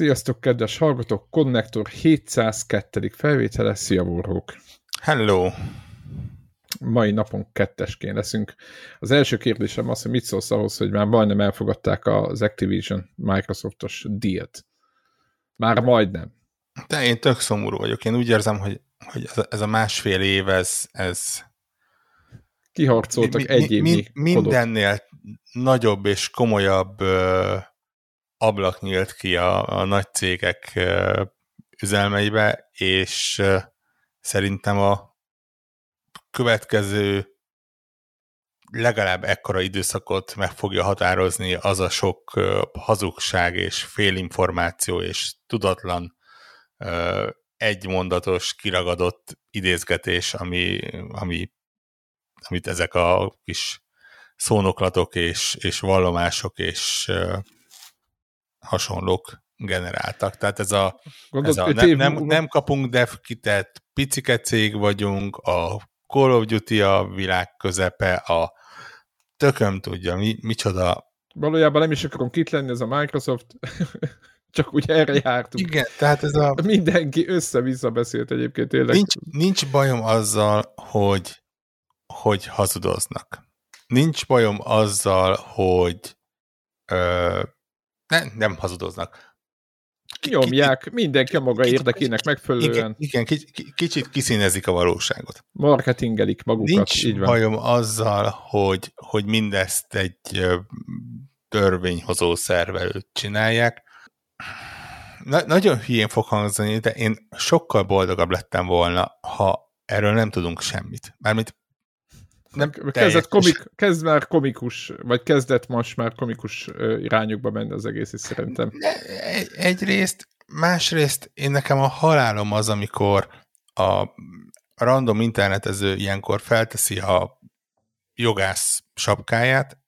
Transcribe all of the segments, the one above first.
Sziasztok, kedves hallgatók! Connector 702. felvétele, szia vorrók! Hello! Mai napon kettesként leszünk. Az első kérdésem az, hogy mit szólsz ahhoz, hogy már majdnem elfogadták az Activision Microsoftos díjat. Már majdnem. De én tök szomorú vagyok. Én úgy érzem, hogy, hogy ez, a, ez a másfél év, ez, ez kiharcoltak mi, egy évnyi mi, Mindennél nagyobb és komolyabb ö, ablak nyílt ki a, a nagy cégek üzelmeibe, és szerintem a következő legalább ekkora időszakot meg fogja határozni az a sok hazugság és félinformáció és tudatlan egymondatos, kiragadott idézgetés, ami, ami amit ezek a kis szónoklatok és, és vallomások és hasonlók generáltak. Tehát ez a, Gondolod, ez a nem, nem, nem kapunk dev kitet, picike cég vagyunk, a Call of Duty a világ közepe, a tököm tudja, mi, micsoda. Valójában nem is akarom kit lenni, ez a Microsoft, csak úgy erre jártunk. Igen, tehát ez a... Mindenki össze-vissza beszélt egyébként tényleg. Nincs, nincs bajom azzal, hogy hogy hazudoznak. Nincs bajom azzal, hogy ö, ne, nem hazudoznak. Nyomják, mindenki a maga érdekének megfelelően. Igen, igen kicsit kiszínezik a valóságot. Marketingelik magukat, Nincs így van. bajom azzal, hogy, hogy mindezt egy törvényhozó szervelőt csinálják. Na, nagyon hülyén fog hangzani, de én sokkal boldogabb lettem volna, ha erről nem tudunk semmit. Mármint nem kezdett komik, kezd már komikus, vagy kezdett most már komikus irányokba menni az egész is szerintem. Egy, egyrészt, másrészt én nekem a halálom az, amikor a random internetező ilyenkor felteszi a jogász sapkáját,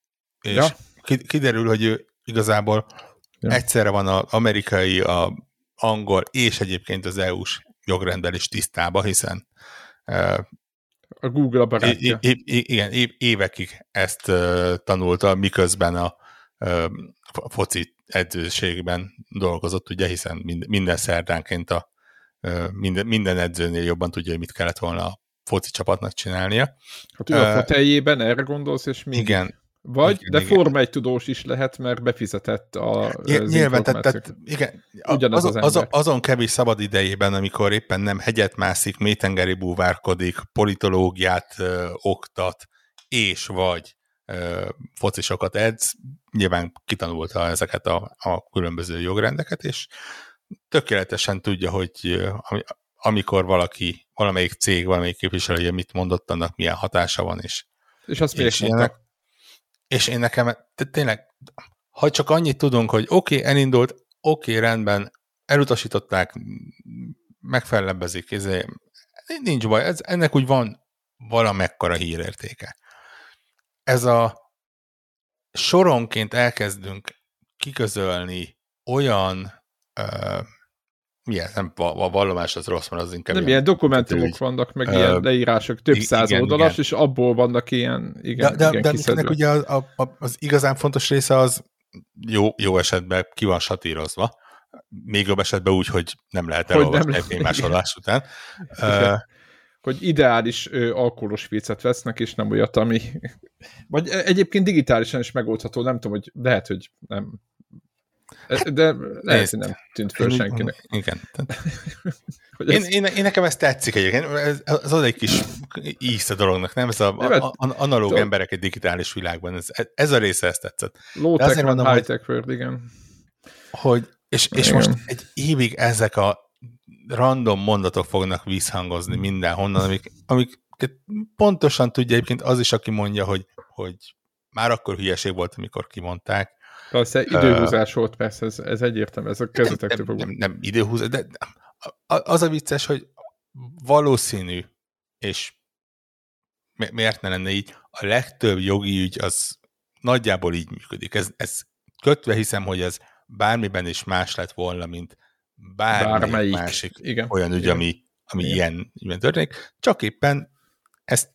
és ja. kiderül, hogy ő igazából ja. egyszerre van az amerikai, a angol és egyébként az EU-s jogrendben is tisztába, hiszen a Google a barátja. É, é, igen, évekig ezt uh, tanulta, miközben a uh, foci edzőségben dolgozott, ugye, hiszen minden, minden szerdánként a uh, minden, minden edzőnél jobban tudja, hogy mit kellett volna a foci csapatnak csinálnia. Hát ő a foteljében erre gondolsz, és mi? Igen, vagy, de. Forma egy tudós is lehet, mert befizetett a Nyilván, tehát, tehát igen, Ugyanaz az, az, az azon kevés szabad idejében, amikor éppen nem hegyet mászik, métengeri búvárkodik, politológiát ö, oktat, és vagy ö, focisokat edz, nyilván kitanulta ezeket a, a különböző jogrendeket, és tökéletesen tudja, hogy amikor valaki, valamelyik cég, valamelyik képviselője mit mondott, annak milyen hatása van, és, és azt és ilyenek, és én nekem tényleg, ha csak annyit tudunk, hogy oké, okay, elindult, oké, okay, rendben, elutasították, megfelebbezik, ez, nincs baj, ez, ennek úgy van valamekkora hírértéke. Ez a soronként elkezdünk kiközölni olyan milyen, nem a vallomás az rossz, mert az inkább... Nem, ilyen dokumentumok úgy, vannak, meg uh, ilyen leírások, több száz igen, oldalas, igen. és abból vannak ilyen, igen, de, igen de, de ennek ugye az, a, az igazán fontos része az jó, jó esetben ki van satírozva, még jobb esetben úgy, hogy nem lehet elolvasni egy másolás után. Uh, hogy ideális ö, alkoholos viccet vesznek, és nem olyat, ami... Vagy egyébként digitálisan is megoldható, nem tudom, hogy lehet, hogy nem de lehet, hogy nem tűnt föl senkinek. Igen. én, én, én, nekem ez tetszik egyébként. Ez, az az egy kis íz a dolognak, nem? Ez a, a, a analóg emberek egy digitális világban. Ez, ez a része ezt tetszett. Low-tech, mondom, high-tech world, igen. Hogy, és, és igen. most egy évig ezek a random mondatok fognak visszhangozni mindenhonnan, amik, amik pontosan tudja egyébként az is, aki mondja, hogy, hogy már akkor hülyeség volt, amikor kimondták, Persze időhúzás volt, persze, ez, ez egyértelmű, ez a kezdetektől nem, nem, nem, nem időhúzás, de az a vicces, hogy valószínű, és miért ne lenne így, a legtöbb jogi ügy az nagyjából így működik. Ez, ez kötve hiszem, hogy ez bármiben is más lett volna, mint bármelyik másik igen, olyan ügy, igen, ami, ami igen. ilyen, ilyen történik. Csak éppen ezt,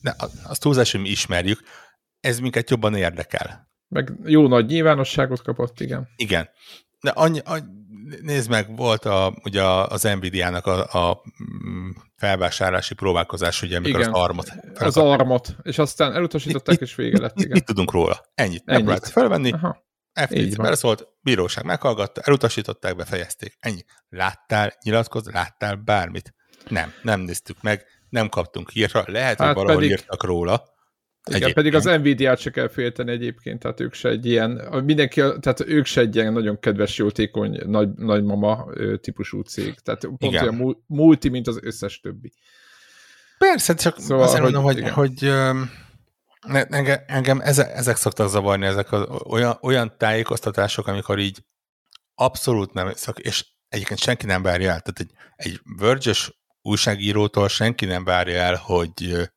ne, azt túlzás, hogy mi ismerjük, ez minket jobban érdekel. Meg jó nagy nyilvánosságot kapott, igen. Igen. De, annyi, annyi, nézd meg, volt a, ugye az Nvidia-nak a, a mm, felvásárlási próbálkozás, ugye, amikor igen, az armot. Az armot, és aztán elutasították, és vége lett. Igen. Mit, tudunk róla? Ennyit. Ennyit. Nem lehet felvenni. Aha. FTC beleszólt, bíróság meghallgatta, elutasították, befejezték. Ennyi. Láttál, nyilatkoz, láttál bármit? Nem, nem néztük meg, nem kaptunk hírra, lehet, hát hogy valahol pedig... írtak róla, igen, egyébként. pedig az Nvidia-t se kell félteni egyébként, tehát ők se egy ilyen, mindenki, tehát ők se egy ilyen nagyon kedves, jótékony, nagy, nagymama típusú cég. Tehát pont igen. olyan multi, mint az összes többi. Persze, csak szóval, azért hogy, mondom, hogy, igen. hogy engem, engem ezek, ezek szoktak zavarni, ezek az olyan, olyan tájékoztatások, amikor így abszolút nem, és egyébként senki nem várja el, tehát egy, egy verge újságírótól senki nem várja el, hogy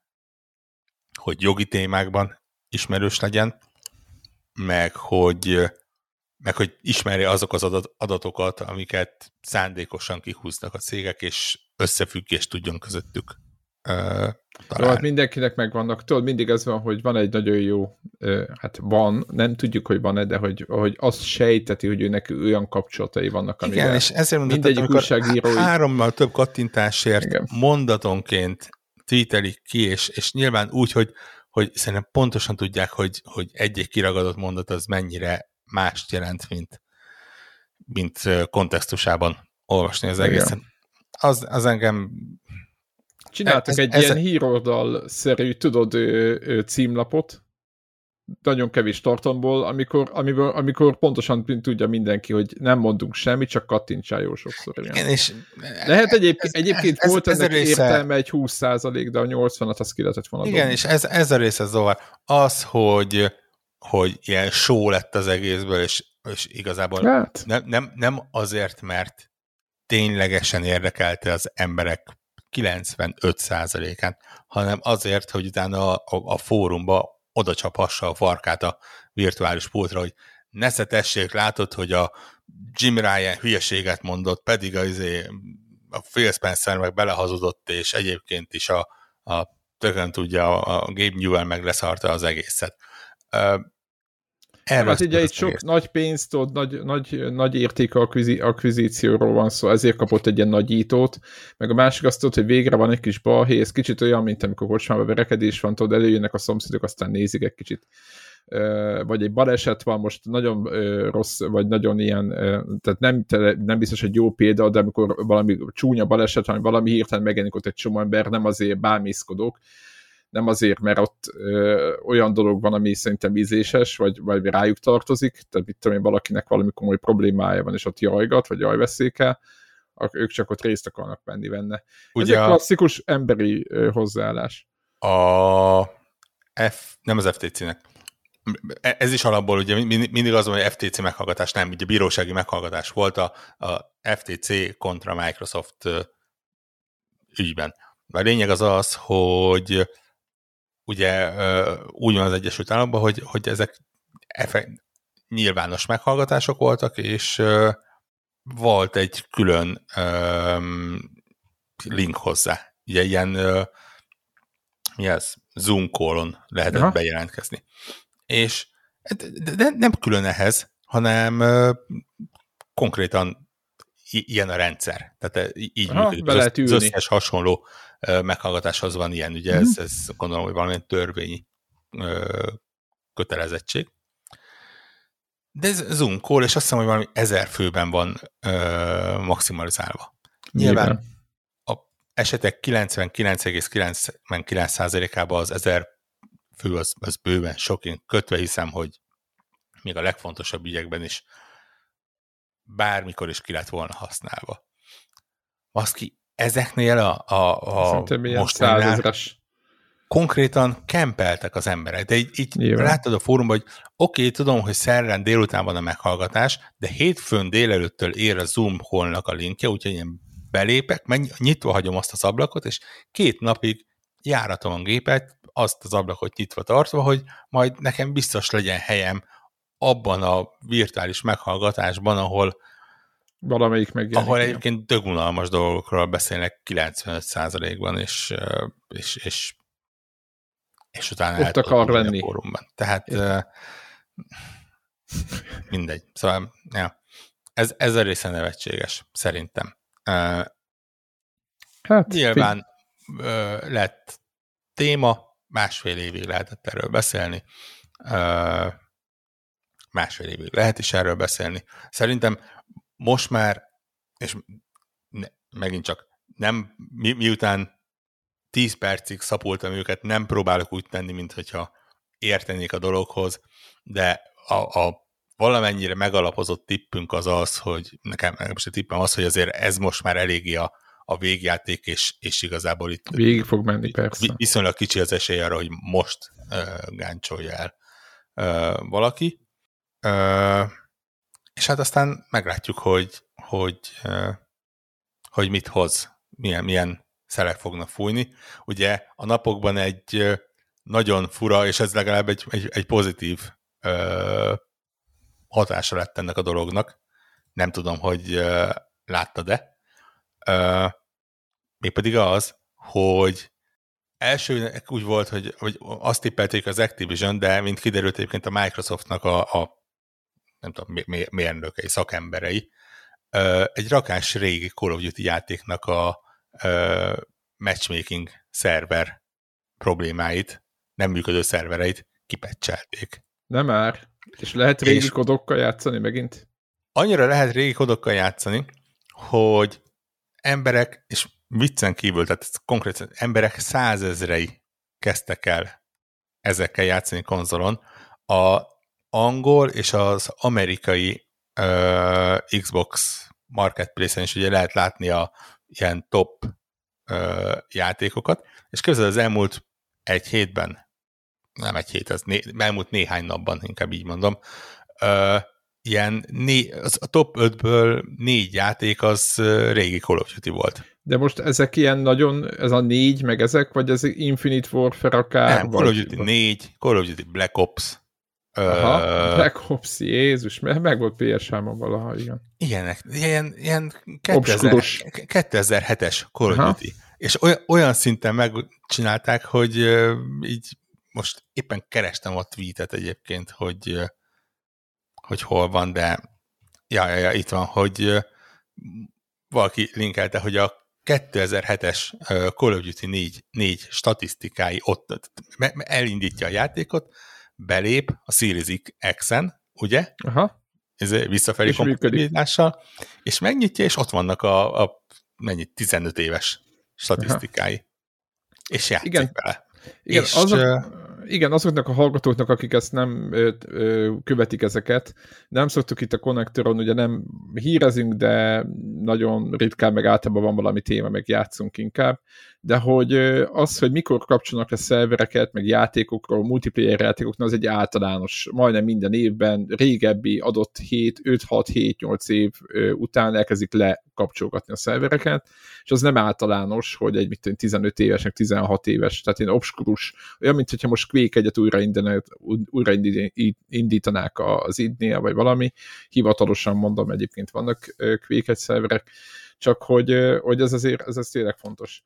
hogy jogi témákban ismerős legyen, meg hogy, meg hogy ismerje azok az adatokat, amiket szándékosan kihúznak a cégek, és összefüggést tudjon közöttük Jó, hát mindenkinek megvannak, tudod, mindig ez van, hogy van egy nagyon jó, hát van, nem tudjuk, hogy van-e, de hogy, hogy azt sejteti, hogy ő neki olyan kapcsolatai vannak, amivel Igen, és ezért mindegyik újságíró... Hárommal több kattintásért Igen. mondatonként tweetelik ki, és, és nyilván úgy, hogy, hogy szerintem pontosan tudják, hogy, hogy egy-egy kiragadott mondat az mennyire mást jelent, mint, mint kontextusában olvasni az egészen. Az, az engem... Csináltak ez, egy ez, ilyen híroldal-szerű, tudod, címlapot, nagyon kevés tartalomból, amikor, amikor, amikor pontosan tudja mindenki, hogy nem mondunk semmit, csak kattintsál jó sokszor. Igen, és Lehet egyébként, ez, egyébként ez, volt ez, ennek része... értelme egy 20 százalék, de a 80-at az ki lehetett volna Igen, és ez, ez a része zavar. Az, hogy, hogy ilyen show lett az egészből, és, és igazából hát. nem, nem, nem azért, mert ténylegesen érdekelte az emberek 95%-át, hanem azért, hogy utána a, a, a fórumba oda csaphassa a farkát a virtuális pultra, hogy nesze tessék, látod, hogy a Jim Ryan hülyeséget mondott, pedig a, izé, a Phil Spencer meg belehazudott, és egyébként is a, a tökön tudja, a, Gabe Newell meg leszarta az egészet. Hát ugye itt sok nagy pénzt, ott nagy, nagy, nagy érték akvizícióról van szó, ezért kapott egy ilyen nagyítót, meg a másik azt tudod, hogy végre van egy kis balhé, ez kicsit olyan, mint amikor kocsmában verekedés van, tudod, előjönnek a szomszédok, aztán nézik egy kicsit. Vagy egy baleset van, most nagyon rossz, vagy nagyon ilyen, tehát nem, nem biztos egy jó példa, de amikor valami csúnya baleset van, valami hirtelen megjelenik ott egy csomó ember, nem azért bámészkodók, nem azért, mert ott ö, olyan dolog van, ami szerintem ízéses, vagy, vagy rájuk tartozik, tehát mit tudom én, valakinek valami komoly problémája van, és ott jajgat, vagy jajveszékel, ők csak ott részt akarnak venni benne. Ugye Ez egy klasszikus emberi ö, hozzáállás. A F, nem az FTC-nek. E, ez is alapból ugye mindig az, hogy FTC meghallgatás, nem, ugye bírósági meghallgatás volt a, a FTC kontra Microsoft ügyben. A lényeg az az, hogy ugye úgy van az Egyesült Államokban, hogy, hogy ezek nyilvános meghallgatások voltak, és volt egy külön link hozzá. Ugye ilyen mi ez? Zoom call lehetett Aha. bejelentkezni. És de, de nem külön ehhez, hanem konkrétan ilyen a rendszer. Tehát így Aha, működik. Az, az összes hasonló meghallgatáshoz van ilyen, ugye mm-hmm. ez, ez gondolom, hogy valamilyen törvényi kötelezettség. De ez Zoom call, és azt hiszem, hogy valami ezer főben van ö, maximalizálva. Nyilván a esetek 99,99%-ában az ezer fő az, az bőven sok, én kötve hiszem, hogy még a legfontosabb ügyekben is bármikor is ki lett volna használva. ki ezeknél a, a, a mostanánál konkrétan kempeltek az emberek. De így, így láttad a fórumban, hogy oké, okay, tudom, hogy szerren délután van a meghallgatás, de hétfőn délelőttől ér a Zoom holnak a linkje, úgyhogy én belépek, menj, nyitva hagyom azt az ablakot, és két napig járatom a gépet, azt az ablakot nyitva tartva, hogy majd nekem biztos legyen helyem abban a virtuális meghallgatásban, ahol Valamelyik meg. Ahol egyébként dögunalmas dolgokról beszélnek 95%-ban, és, és, és, és utána Ott akar venni. A Tehát uh, mindegy. Szóval, ja. Ez, ez a része nevetséges, szerintem. Uh, Hát, Nyilván uh, lett téma, másfél évig lehetett erről beszélni. Másfél évig lehet is erről beszélni. Szerintem most már, és ne, megint csak nem, mi, miután 10 percig szapultam őket, nem próbálok úgy tenni, mint hogyha értenék a dologhoz, de a, a valamennyire megalapozott tippünk az az, hogy nekem most a tippem az, hogy azért ez most már eléggé a, a végjáték, és, és igazából itt végig fog menni, persze. Viszonylag kicsi az esély arra, hogy most uh, gáncsolja el uh, valaki. Uh, hát aztán meglátjuk, hogy, hogy, hogy mit hoz, milyen, milyen szelek fognak fújni. Ugye a napokban egy nagyon fura, és ez legalább egy, egy, egy pozitív uh, hatása lett ennek a dolognak. Nem tudom, hogy uh, láttad-e. Uh, mégpedig az, hogy első úgy volt, hogy, hogy azt tippelték az Activision, de mint kiderült egyébként a Microsoftnak a, a nem tudom, mérnökei, szakemberei, egy rakás régi Call of Duty játéknak a matchmaking szerver problémáit, nem működő szervereit kipecselték. Nem már. És lehet régi és kodokkal játszani megint? Annyira lehet régi kodokkal játszani, hogy emberek, és viccen kívül, tehát konkrétan emberek százezrei kezdtek el ezekkel játszani konzolon. A angol és az amerikai uh, Xbox Marketplace-en is ugye lehet látni a ilyen top uh, játékokat, és közben az elmúlt egy hétben, nem egy hét, ez né, elmúlt néhány napban, inkább így mondom, uh, ilyen né, az a top 5-ből négy játék az régi Call of Duty volt. De most ezek ilyen nagyon, ez a négy, meg ezek, vagy ez Infinite Warfare akár? Nem, Call of Duty 4, Call of Duty Black Ops. Aha, uh, Black Ops, Jézus, mert meg volt PS3-on valaha, igen. Ilyenek, ilyen, ilyen 2000, 2007-es Call of Duty. És olyan, olyan szinten megcsinálták, hogy így most éppen kerestem a tweetet egyébként, hogy hogy hol van, de ja, ja, ja itt van, hogy valaki linkelte, hogy a 2007-es Call of Duty 4, 4 statisztikái ott elindítja a játékot, belép a Series X-en, ugye? Aha. Ez visszafelé kompatibilitással, és megnyitja, és ott vannak a, a mennyi, 15 éves statisztikái. Aha. És játszik Igen. vele. Igen, és, azok, igen, azoknak a hallgatóknak, akik ezt nem ö, ö, követik ezeket, nem szoktuk itt a konnektoron, ugye nem hírezünk, de nagyon ritkán meg általában van valami téma, meg játszunk inkább, de hogy az, hogy mikor kapcsolnak le szervereket, meg játékokról, multiplayer játékoknak, az egy általános, majdnem minden évben, régebbi adott 7, 5, 6, 7, 8 év után elkezdik lekapcsolgatni a szervereket, és az nem általános, hogy egy mit tudom, 15 évesnek, 16 éves, tehát én obskurus, olyan, mint hogyha most Quake egyet újraindítanák az idnél, vagy valami, hivatalosan mondom, egyébként vannak Quake szerverek, csak hogy, hogy ez azért ez, ez tényleg fontos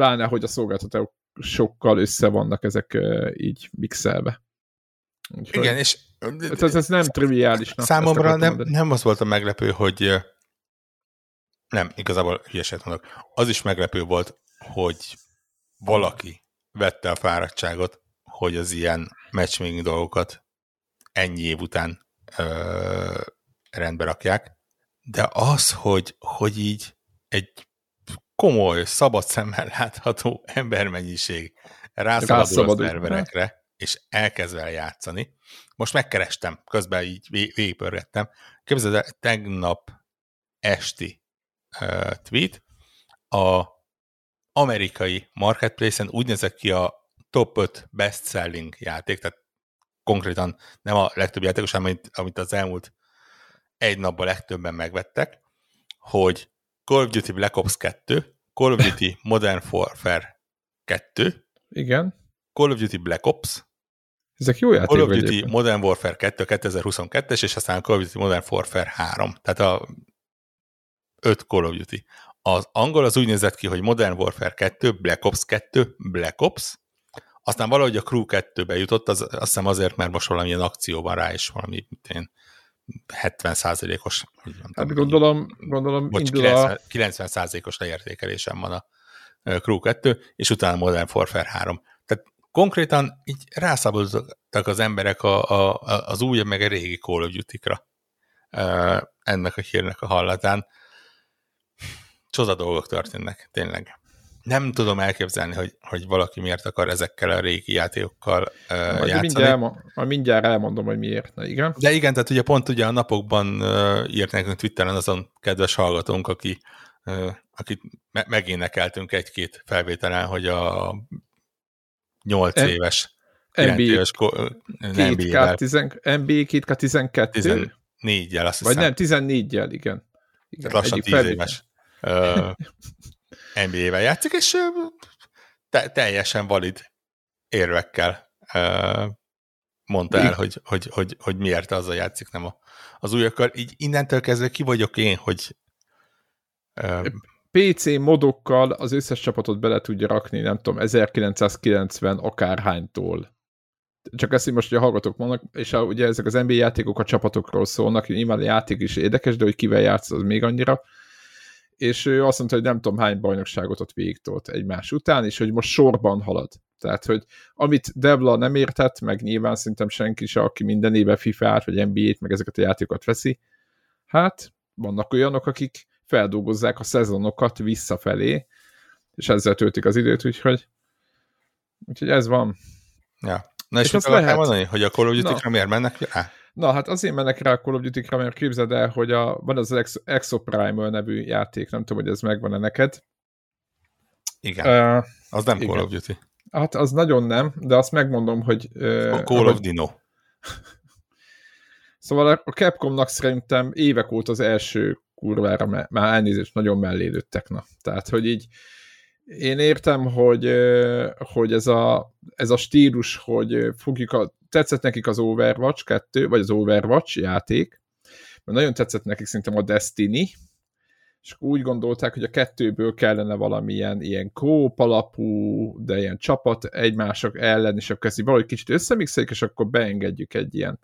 pláne, hogy a szolgáltatók sokkal össze vannak ezek így mixelve. Úgyhogy, Igen, és ez, ez nem triviális. Számomra nem, nem az volt a meglepő, hogy nem, igazából hülyeset mondok. Az is meglepő volt, hogy valaki vette a fáradtságot, hogy az ilyen matchmaking dolgokat ennyi év után ö, rendbe rakják, de az, hogy, hogy így egy komoly, szabad szemmel látható embermennyiség rászabadul a szerverekre, és elkezd vele játszani. Most megkerestem, közben így végigpörgettem. Képzeld el, tegnap esti uh, tweet, a amerikai marketplace-en úgy nézett ki a top 5 best-selling játék, tehát konkrétan nem a legtöbb játékos, amit, amit az elmúlt egy napban legtöbben megvettek, hogy Call of Duty Black Ops 2, Call of Duty Modern Warfare 2, igen. Call of Duty Black Ops, ezek jó játékok. Call of Duty egyébként. Modern Warfare 2 2022-es, és aztán Call of Duty Modern Warfare 3. Tehát a 5 Call of Duty. Az angol az úgy nézett ki, hogy Modern Warfare 2, Black Ops 2, Black Ops, aztán valahogy a Crew 2-be jutott, az, azt hiszem azért, mert most valamilyen akció van rá, és valami én, 70%-os. Hát gondolom, gondolom bocs, indul 90, a... 90%-os leértékelésem van a Crew 2, és utána Modern Warfare 3. Tehát konkrétan így rászabadultak az emberek a, a, az új, meg a régi Call of Duty-kra ennek a hírnek a hallatán. Csoda dolgok történnek, tényleg. Nem tudom elképzelni, hogy, hogy valaki miért akar ezekkel a régi játékokkal uh, játszani. Mindjárt, elmond, mindjárt elmondom, hogy miért. Na, igen. De igen, tehát ugye pont ugye a napokban uh, írt nekünk Twitteren azon kedves hallgatónk, aki, uh, akit me- megénekeltünk egy-két felvételen, hogy a 8 e- éves, 9 NBA, éves NBA-vel. NBA 2K12? 14-jel, azt Vagy nem, 14-jel, igen. igen lassan 10 éves uh, NBA-vel játszik, és te, teljesen valid érvekkel mondta el, hogy, hogy, hogy, hogy miért azzal játszik, nem a, az újakkal. Így innentől kezdve ki vagyok én, hogy PC modokkal az összes csapatot bele tudja rakni, nem tudom, 1990 akárhánytól csak ezt, hogy most a hallgatók mondnak, és a, ugye ezek az NBA játékok a csapatokról szólnak, nyilván a játék is érdekes, de hogy kivel játsz, az még annyira. És ő azt mondta, hogy nem tudom hány bajnokságot ott végigtolt egymás után, és hogy most sorban halad. Tehát, hogy amit Devla nem értett, meg nyilván szerintem senki se, aki minden éve FIFA-t, vagy NBA-t, meg ezeket a játékokat veszi, hát vannak olyanok, akik feldolgozzák a szezonokat visszafelé, és ezzel töltik az időt, úgyhogy, úgyhogy ez van. Ja. Na és, és azt lehet mondani, hogy a Call of Duty-ra miért mennek rá? Na, hát azért mennek rá a Call of Duty-ra, mert képzeld el, hogy a, van az Ex Exoprimal nevű játék, nem tudom, hogy ez megvan-e neked. Igen, uh, az nem igen. Call of Duty. Hát az nagyon nem, de azt megmondom, hogy... Uh, a Call of Dino. szóval a Capcomnak szerintem évek óta az első kurvára, már elnézést, nagyon mellé lőttek, na. Tehát, hogy így én értem, hogy, hogy ez, a, ez a stílus, hogy fogjuk a, tetszett nekik az Overwatch 2, vagy az Overwatch játék, mert nagyon tetszett nekik szerintem a Destiny, és úgy gondolták, hogy a kettőből kellene valamilyen ilyen kóp alapú, de ilyen csapat egymások ellen, és akkor ezt valahogy kicsit összemixeljük, és akkor beengedjük egy ilyen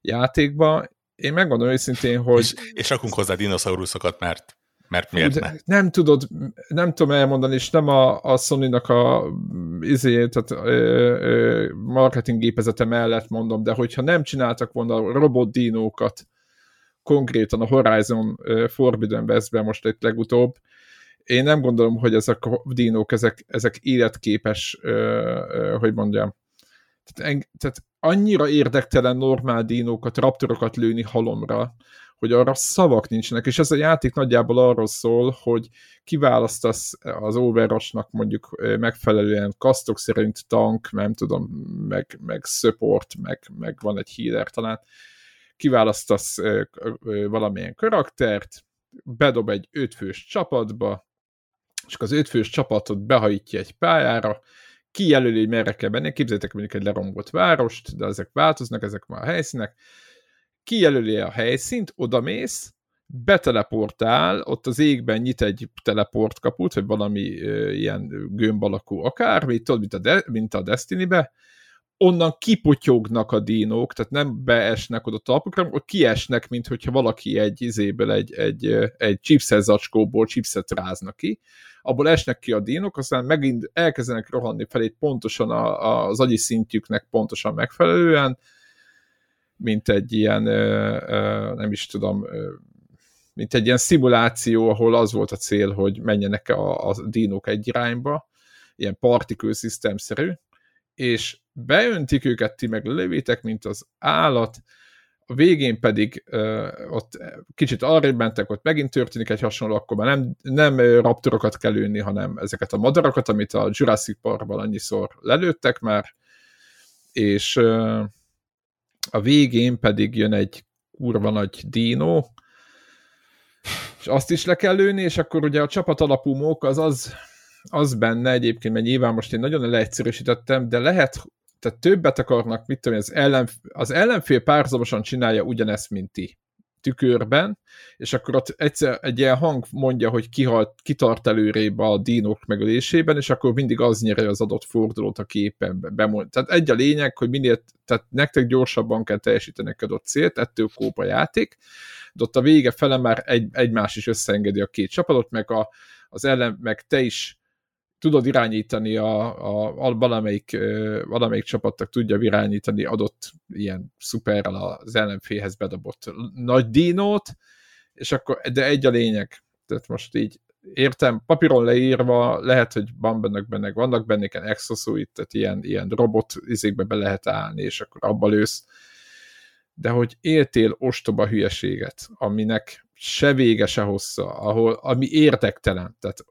játékba. Én megmondom őszintén, hogy... És, és rakunk hozzá dinoszauruszokat, mert mert miért ne? Nem tudod, nem tudom elmondani, és nem a, a Sony-nak a izé, tehát, ö, ö, marketing gépezete mellett mondom, de hogyha nem csináltak volna robotdínókat konkrétan a Horizon Forbidden West-ben most egy legutóbb, én nem gondolom, hogy ezek a dínók, ezek, ezek életképes, ö, ö, hogy mondjam, tehát, en, tehát annyira érdektelen normál dínókat, raptorokat lőni halomra, hogy arra szavak nincsenek, és ez a játék nagyjából arról szól, hogy kiválasztasz az Overwatch-nak mondjuk megfelelően kasztok szerint tank, nem tudom, meg, meg support, meg, meg van egy healer talán, kiválasztasz valamilyen karaktert, bedob egy ötfős csapatba, és az ötfős csapatot behajítja egy pályára, kijelöli, hogy merre kell menni. Képzeljétek mondjuk egy lerombolt várost, de ezek változnak, ezek már a helyszínek, kijelöli a helyszínt, odamész, beteleportál, ott az égben nyit egy teleportkaput, vagy valami ilyen gömb alakú akármi, tudod, mint a, De- mint a Destiny-be, onnan kipotyognak a dínók, tehát nem beesnek oda talpukra, ott kiesnek, mint hogyha valaki egy izéből, egy, egy, egy chipset zacskóból chipset rázna ki, abból esnek ki a dínok, aztán megint elkezdenek rohanni felé pontosan a, a, az agyi szintjüknek pontosan megfelelően, mint egy ilyen, nem is tudom, mint egy ilyen szimuláció, ahol az volt a cél, hogy menjenek a, a dinók egy irányba, ilyen particle system-szerű, és beöntik őket, ti meg lövétek, mint az állat, a végén pedig ott kicsit arrébb mentek, ott megint történik egy hasonló, akkor már nem, nem raptorokat kell lőni, hanem ezeket a madarakat, amit a Jurassic Parkban annyiszor lelőttek már, és uh, a végén pedig jön egy kurva nagy dino, és azt is le kell lőni, és akkor ugye a csapat alapú mók az, az, az benne egyébként, mert nyilván most én nagyon leegyszerűsítettem, de lehet, tehát többet akarnak, mit tudom, az, ellen, az ellenfél párhuzamosan csinálja ugyanezt, mint ti. Tükörben, és akkor ott egyszer egy ilyen hang mondja, hogy kihalt, kitart előrébb a dínok megölésében, és akkor mindig az nyeri az adott fordulót a képen bemond. Tehát egy a lényeg, hogy minél, tehát nektek gyorsabban kell teljesíteni a adott célt, ettől kóp a játék, de ott a vége fele már egy, egymás is összeengedi a két csapatot, meg a, az ellen, meg te is tudod irányítani a, a, a valamelyik, valamelyik csapatnak tudja irányítani adott ilyen szuperrel az ellenféhez bedobott nagy dinót, és akkor, de egy a lényeg, tehát most így értem, papíron leírva, lehet, hogy van benne benne, vannak benne ilyen exosuit, tehát ilyen, ilyen robot izékbe be lehet állni, és akkor abba lősz, de hogy éltél ostoba hülyeséget, aminek se vége, se hossza, ahol, ami érdektelen. Tehát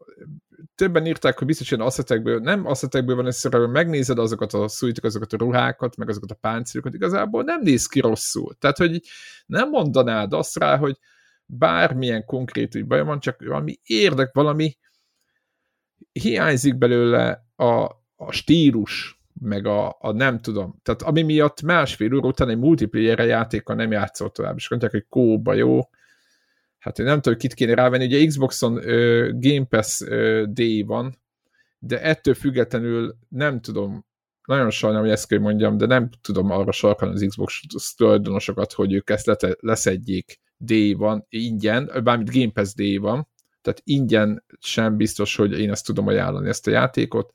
többen írták, hogy biztos ilyen asszetekből, nem asszetekből van egyszerűen, megnézed azokat a szújtok, azokat a ruhákat, meg azokat a páncélokat, igazából nem néz ki rosszul. Tehát, hogy nem mondanád azt rá, hogy bármilyen konkrét úgy baj van, csak valami érdek, valami hiányzik belőle a, a stílus, meg a, a nem tudom. Tehát ami miatt másfél óra után egy multiplayer játékkal nem játszott tovább, és mondják, hogy kóba jó, hát én nem tudom, kit kéne rávenni, ugye Xboxon ö, Game Pass ö, D van, de ettől függetlenül nem tudom, nagyon sajnálom, hogy ezt kell mondjam, de nem tudom arra sarkalni az Xbox tulajdonosokat, hogy ők ezt lete, leszedjék. D van, ingyen, bármit Game Pass D van, tehát ingyen sem biztos, hogy én ezt tudom ajánlani, ezt a játékot,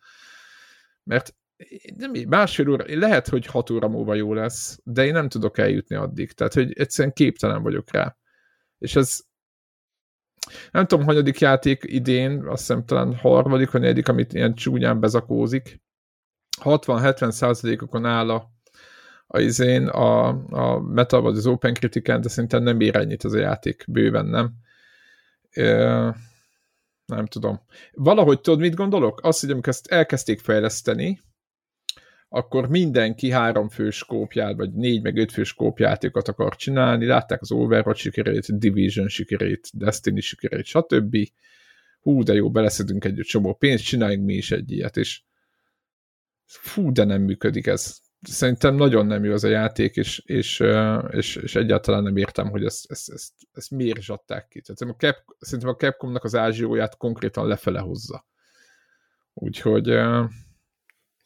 mert nem, másfél óra, lehet, hogy hat óra múlva jó lesz, de én nem tudok eljutni addig, tehát hogy egyszerűen képtelen vagyok rá. És ez nem tudom, hanyadik játék idén, azt hiszem talán harmadik vagy negyedik, amit ilyen csúnyán bezakózik. 60-70 százalékokon áll a, a, izén, a, a meta vagy az Open Critic-en, de szerintem nem ér ennyit az a játék, bőven nem. E, nem tudom. Valahogy tudod, mit gondolok? Azt, hogy amikor ezt elkezdték fejleszteni, akkor mindenki három fős kópját, vagy négy meg öt fős kópjátékokat akar csinálni, látták az Overwatch sikerét, Division sikerét, Destiny sikerét, stb. Hú, de jó, beleszedünk egy csomó pénzt, csináljunk mi is egy ilyet, és fú, de nem működik ez. Szerintem nagyon nem jó az a játék, és, és, és, és egyáltalán nem értem, hogy ezt, ezt, ezt, ezt miért is adták ki. Tehát a Cap, szerintem a Capcomnak az ázsióját konkrétan lefele hozza. Úgyhogy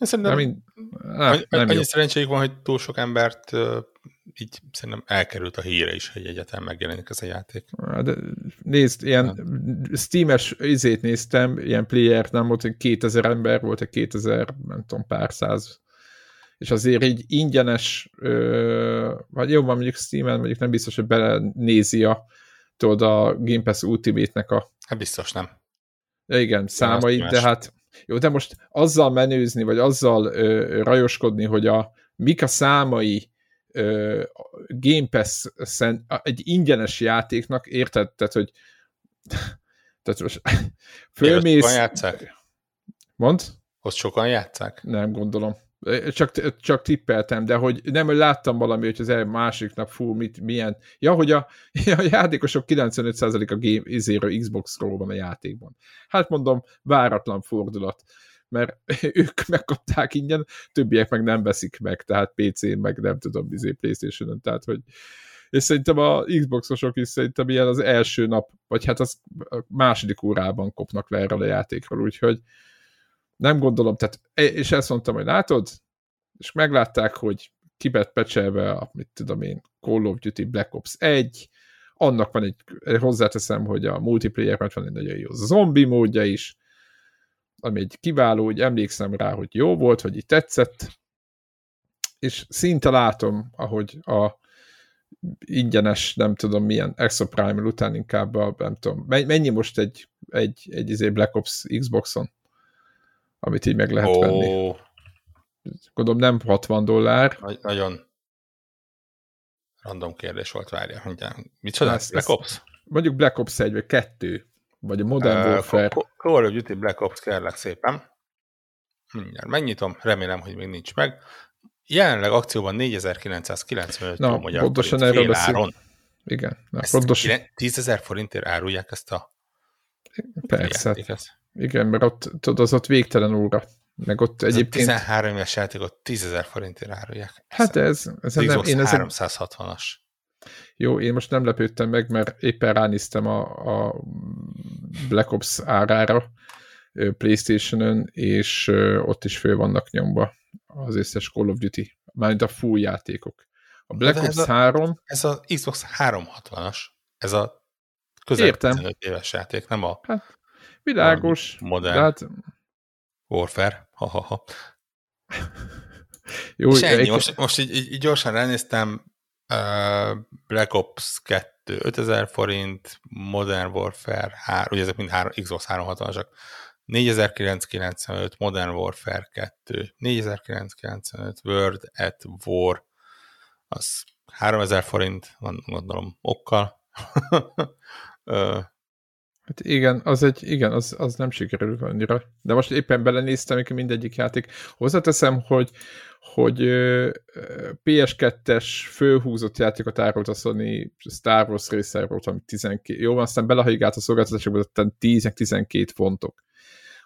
Szerintem nem, nem, nem annyi szerencséjük van, hogy túl sok embert így szerintem elkerült a híre is, hogy egyáltalán megjelenik ez a játék. De nézd, ilyen Steam-es izét néztem, ilyen player nem volt, hogy 2000 ember volt, egy 2000, nem tudom, pár száz. És azért így ingyenes, vagy jó, van mondjuk Steam-en, mondjuk nem biztos, hogy belenézi a, tudod, a Game Pass Ultimate-nek a... Hát biztos nem. Ja, igen, számait, de hát jó, de most azzal menőzni, vagy azzal ö, rajoskodni, hogy a mik a számai ö, Game pass egy ingyenes játéknak, érted? Tehát, hogy tehát most fölmész... Mond? Ott sokan játszák? Nem gondolom. Csak, csak tippeltem, de hogy nem, hogy láttam valami, hogy az el másik nap, fú, mit, milyen. Ja, hogy a, a játékosok 95% a game izéről Xbox-ról van a játékban. Hát mondom, váratlan fordulat mert ők megkapták ingyen, többiek meg nem veszik meg, tehát PC-n, meg nem tudom, izé Playstation-on, tehát hogy és szerintem a Xboxosok is szerintem ilyen az első nap, vagy hát az második órában kopnak le erről a játékról, úgyhogy gondolom, tehát, és ezt mondtam, hogy látod, és meglátták, hogy kibet pecselve a, mit tudom én, Call of Duty Black Ops 1, annak van egy, hozzáteszem, hogy a multiplayer van egy nagyon jó zombi módja is, ami egy kiváló, hogy emlékszem rá, hogy jó volt, hogy itt tetszett, és szinte látom, ahogy a ingyenes, nem tudom milyen Exo Primal után inkább a, nem tudom, mennyi most egy, egy, egy izé Black Ops Xboxon? Amit így meg lehet oh. venni. Gondolom nem 60 dollár. Nagy, nagyon random kérdés volt, várja. Mit Micsoda? Ezt, Black Ops? Mondjuk Black Ops 1 vagy 2, vagy a Modern uh, Warfare. Call of Duty Black Ops kérlek szépen. Mindjárt megnyitom, remélem, hogy még nincs meg. Jelenleg akcióban 4995 Na, magyar pontosan erről beszél. Igen. Na, pontosan. 10 ezer forintért árulják ezt a Persze. Igen, mert ott, tudod, az ott végtelen óra. Meg ott ez egyébként... 13 éves játékot 10 ezer forintért árulják. Hát ez... ez nem, én ez 360-as. Jó, én most nem lepődtem meg, mert éppen ránéztem a, a Black Ops árára Playstation-ön, és ott is föl vannak nyomva az összes Call of Duty, mármint a full játékok. A Black Ops ez 3... A, ez a Xbox 360-as, ez a közel Értem. 15 éves játék, nem a... Hát, világos. Modern. Hát... Warfare. Ha, ha, ha. Jó, és ennyi, egy... most, most így, így, így gyorsan ránéztem, uh, Black Ops 2, 5000 forint, Modern Warfare 3, ugye ezek mind 3, Xbox 360-asak, 4995, Modern Warfare 2, 4995, World at War, az 3000 forint, van gondolom okkal. Hát igen, az egy, igen, az, az nem sikerül annyira. De most éppen belenéztem, mindegyik játék. Hozzáteszem, hogy, hogy PS2-es főhúzott játékot árult a Sony Star Wars része volt, ami 12, jó, aztán belehajigált a szolgáltatásokba, 10-12 fontok.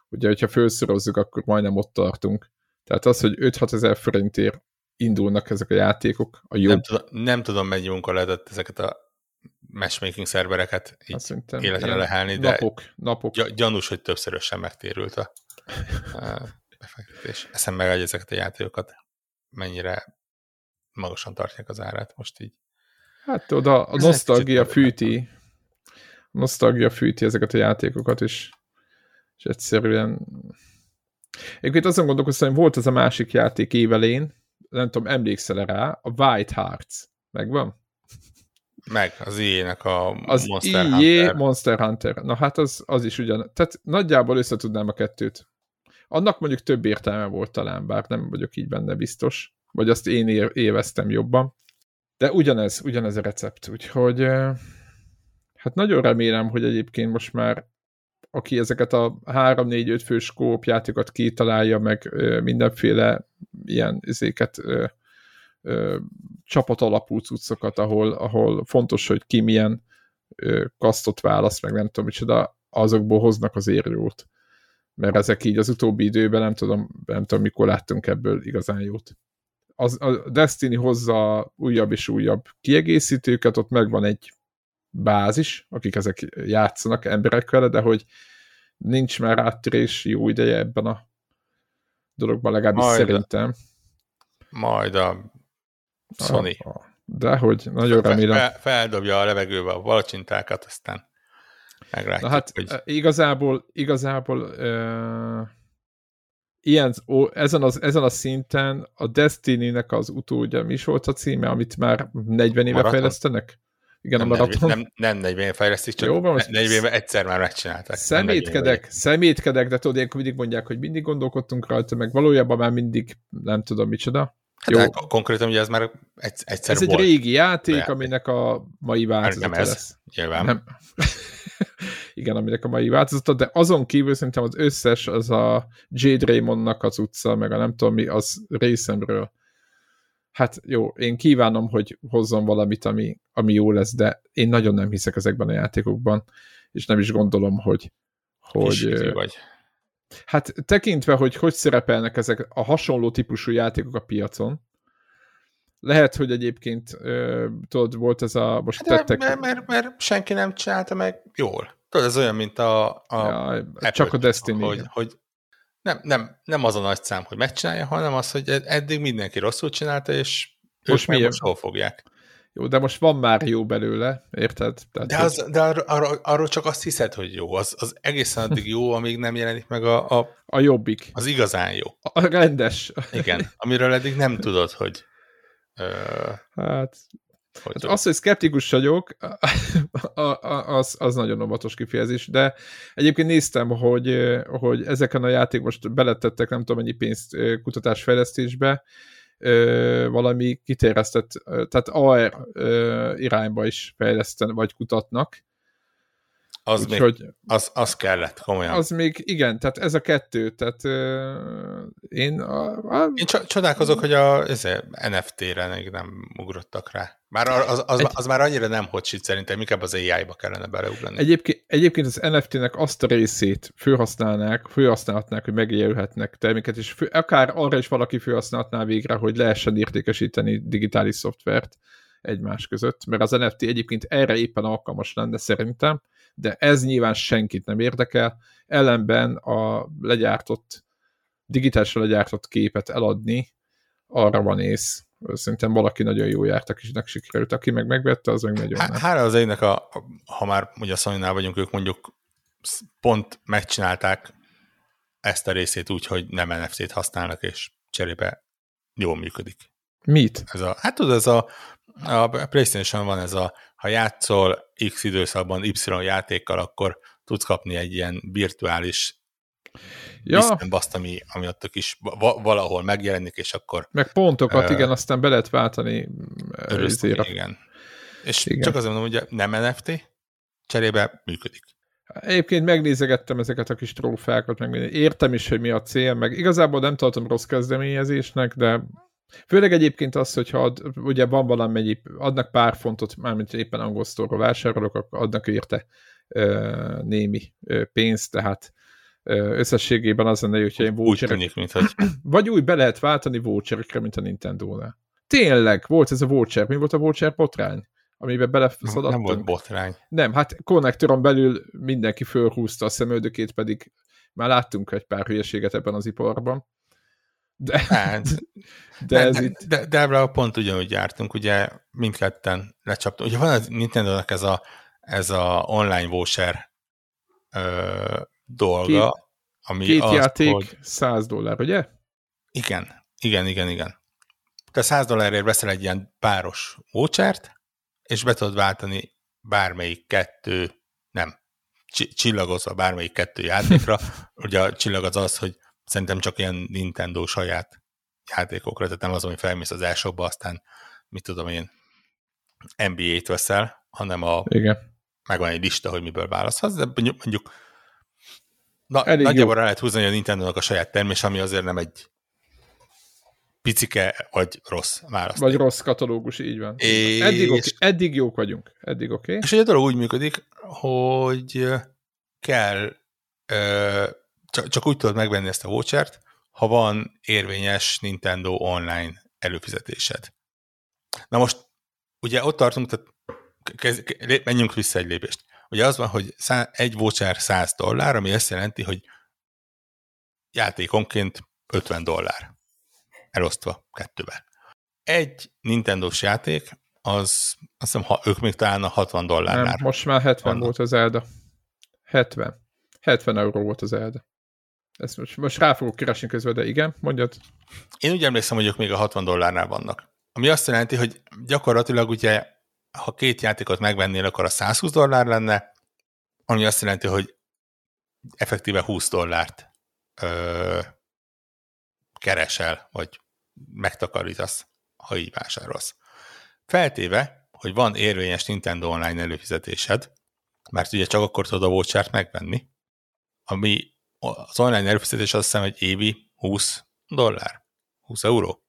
Ugye, hogyha felszorozzuk, akkor majdnem ott tartunk. Tehát az, hogy 5-6 ezer forintért indulnak ezek a játékok, a jobb. Nem, tudom, nem tudom, mennyi munka lehetett ezeket a matchmaking szervereket így életre lehelni, de napok, napok. gyanús, hogy többszörösen megtérült a, a befektetés. Eszem meg, hogy ezeket a játékokat mennyire magasan tartják az árát most így. Hát oda a nosztalgia fűti, a nosztalgia fűti ezeket a játékokat is, és egyszerűen Egyébként azon gondolkoztam, hogy volt ez a másik játék évelén, nem tudom, emlékszel -e rá, a White Hearts. Megvan? Meg, az IE-nek a az Monster Hunter. Monster Hunter. Na hát az, az is ugyan. Tehát nagyjából összetudnám a kettőt. Annak mondjuk több értelme volt talán, bár nem vagyok így benne biztos. Vagy azt én élveztem jobban. De ugyanez, ugyanez a recept. Úgyhogy hát nagyon remélem, hogy egyébként most már aki ezeket a 3-4-5 fős kóp játékokat kitalálja, meg mindenféle ilyen izéket csapat alapú cuccokat, ahol, ahol fontos, hogy ki milyen kasztot választ, meg nem tudom micsoda, azokból hoznak az jót. Mert ezek így az utóbbi időben nem tudom, nem tudom mikor láttunk ebből igazán jót. Az, a Destiny hozza újabb és újabb kiegészítőket, ott megvan egy bázis, akik ezek játszanak emberek vele, de hogy nincs már áttérés jó ideje ebben a dologban, legalábbis majd, szerintem. Majd a Sony. De hogy nagyon remélem. Fel, feldobja a levegőbe a valacsintákat, aztán meglátjuk. Na hát hogy... igazából, igazából uh, ilyen, ó, ezen, az, ezen a szinten a Destiny-nek az utódja, mi is volt a címe, amit már 40 éve Marathon? fejlesztenek? Igen, nem, a maraton. Nem, nem 40 éve fejlesztik, csak Jó, most 40 éve egyszer már megcsinálták. Szemétkedek, szemétkedek, de tudod, ilyenkor mindig mondják, hogy mindig gondolkodtunk rajta, meg valójában már mindig nem tudom micsoda. Hát Jó. Konkrétan ugye ez már egyszer Ez volt. egy régi játék, játék, aminek a mai változata nem ez, lesz. Nyilván. Nem. Igen, aminek a mai változata, de azon kívül szerintem az összes, az a Jade Raymondnak az utca, meg a nem tudom mi, az részemről. Hát jó, én kívánom, hogy hozzon valamit, ami, ami jó lesz, de én nagyon nem hiszek ezekben a játékokban, és nem is gondolom, hogy, hogy vagy. Hát tekintve, hogy hogy szerepelnek ezek a hasonló típusú játékok a piacon, lehet, hogy egyébként tudod, volt ez a... Most hát tettek... mert, mert, mert senki nem csinálta meg jól. Tudod, ez olyan, mint a, a ja, csak a Destiny. Hogy, hogy nem, nem, nem az a nagy szám, hogy megcsinálja, hanem az, hogy eddig mindenki rosszul csinálta, és most ők most hol fogják. Jó, de most van már jó belőle, érted? Tehát, de az, de ar- ar- arról csak azt hiszed, hogy jó. Az, az egészen addig jó, amíg nem jelenik meg a... A, a jobbik. Az igazán jó. A rendes. Igen, amiről eddig nem tudod, hogy... Uh, hát... Hogy hát az, hogy szkeptikus vagyok, az, az nagyon óvatos kifejezés, de egyébként néztem, hogy, hogy ezeken a játék most beletettek nem tudom mennyi pénzt kutatásfejlesztésbe, valami kitéreztett, tehát AR irányba is fejleszten, vagy kutatnak. Az, Úgy, még, hogy az, az kellett, komolyan. Az még, igen, tehát ez a kettő, tehát uh, én... A, a... Én csodálkozok, hogy a NFT-re még nem ugrottak rá. Már az, az, Egy... az már annyira nem hotsit szerintem, inkább az AI-ba kellene beleugrani. Egyébként, egyébként az NFT-nek azt a részét főhasználnák, főhasználhatnák, hogy megélhetnek terméket, és fő, akár arra is valaki főhasználhatná végre, hogy lehessen értékesíteni digitális szoftvert, egymás között, mert az NFT egyébként erre éppen alkalmas lenne szerintem, de ez nyilván senkit nem érdekel, ellenben a legyártott, digitálisan legyártott képet eladni, arra van ész. Szerintem valaki nagyon jó járt, akinek sikerült, aki meg megvette, az meg nagyon Há, Hála az egynek, a, ha már ugye a sony vagyunk, ők mondjuk pont megcsinálták ezt a részét úgy, hogy nem NFT-t használnak, és cserébe jól működik. Mit? Ez a, hát tudod, ez a, a PlayStation van ez a, ha játszol X időszakban Y játékkal, akkor tudsz kapni egy ilyen virtuális ja. azt, ami, ami ott is valahol megjelenik, és akkor... Meg pontokat, uh, igen, aztán be lehet váltani örözteni, igen. És igen. csak azért mondom, hogy nem NFT, cserébe működik. Egyébként megnézegettem ezeket a kis trófákat, meg értem is, hogy mi a cél, meg igazából nem tartom rossz kezdeményezésnek, de főleg egyébként az, hogyha ad, ugye van valamennyi, adnak pár fontot, mármint éppen angol sztorról vásárolok, akkor adnak érte ö, némi ö, pénzt, tehát összességében az lenne, hogyha én voucherek... Úgy tűnik, mint hogy... Vagy úgy be lehet váltani voucherekre, mint a Nintendo-nál. Tényleg, volt ez a voucher. Mi volt a voucher botrány? amiben beleszaladtunk. Nem volt botrány. Nem, hát konnektoron belül mindenki fölhúzta a szemöldökét, pedig már láttunk egy pár hülyeséget ebben az iparban. De, hát, de, ez de, itt... de, de, de pont ugyanúgy jártunk, ugye mindketten lecsaptunk. Ugye van a Nintendo-nak ez a, ez a online voucher ö, dolga, két, ami Két az, játék, hogy... 100 dollár, ugye? Igen, igen, igen, igen. Te 100 dollárért veszel egy ilyen páros vouchert, és be tudod váltani bármelyik kettő, nem, csillagozva bármelyik kettő játékra. Ugye a csillag az az, hogy szerintem csak ilyen Nintendo saját játékokra, tehát nem az, hogy felmész az elsőbe, aztán mit tudom én, NBA-t veszel, hanem a, Igen. megvan egy lista, hogy miből választhatsz, de mondjuk na, nagyjából rá lehet húzni, hogy a Nintendo-nak a saját termés, ami azért nem egy picike vagy rossz választék. Vagy rossz katalógus, így van. És... Eddig, okay, eddig jók vagyunk. Eddig oké. Okay. És egy dolog úgy működik, hogy kell, csak, csak úgy tudod megvenni ezt a vouchert, ha van érvényes Nintendo online előfizetésed. Na most, ugye ott tartunk, tehát kez, menjünk vissza egy lépést. Ugye az van, hogy szá, egy voucher 100 dollár, ami azt jelenti, hogy játékonként 50 dollár elosztva kettővel. Egy Nintendo-s játék, az azt hiszem, ha ők még talán a 60 dollárnál. Nem, most már 70 vannak. volt az Elda. 70. 70 euró volt az Elda. Ezt most, most rá fogok keresni közben, de igen, mondjad. Én úgy emlékszem, hogy ők még a 60 dollárnál vannak. Ami azt jelenti, hogy gyakorlatilag ugye, ha két játékot megvennél, akkor a 120 dollár lenne, ami azt jelenti, hogy effektíve 20 dollárt ö, keresel, vagy megtakarítasz, ha így vásárolsz. Feltéve, hogy van érvényes Nintendo Online előfizetésed, mert ugye csak akkor tudod a vouchert megvenni, ami az online előfizetés azt hiszem, hogy évi 20 dollár, 20 euró.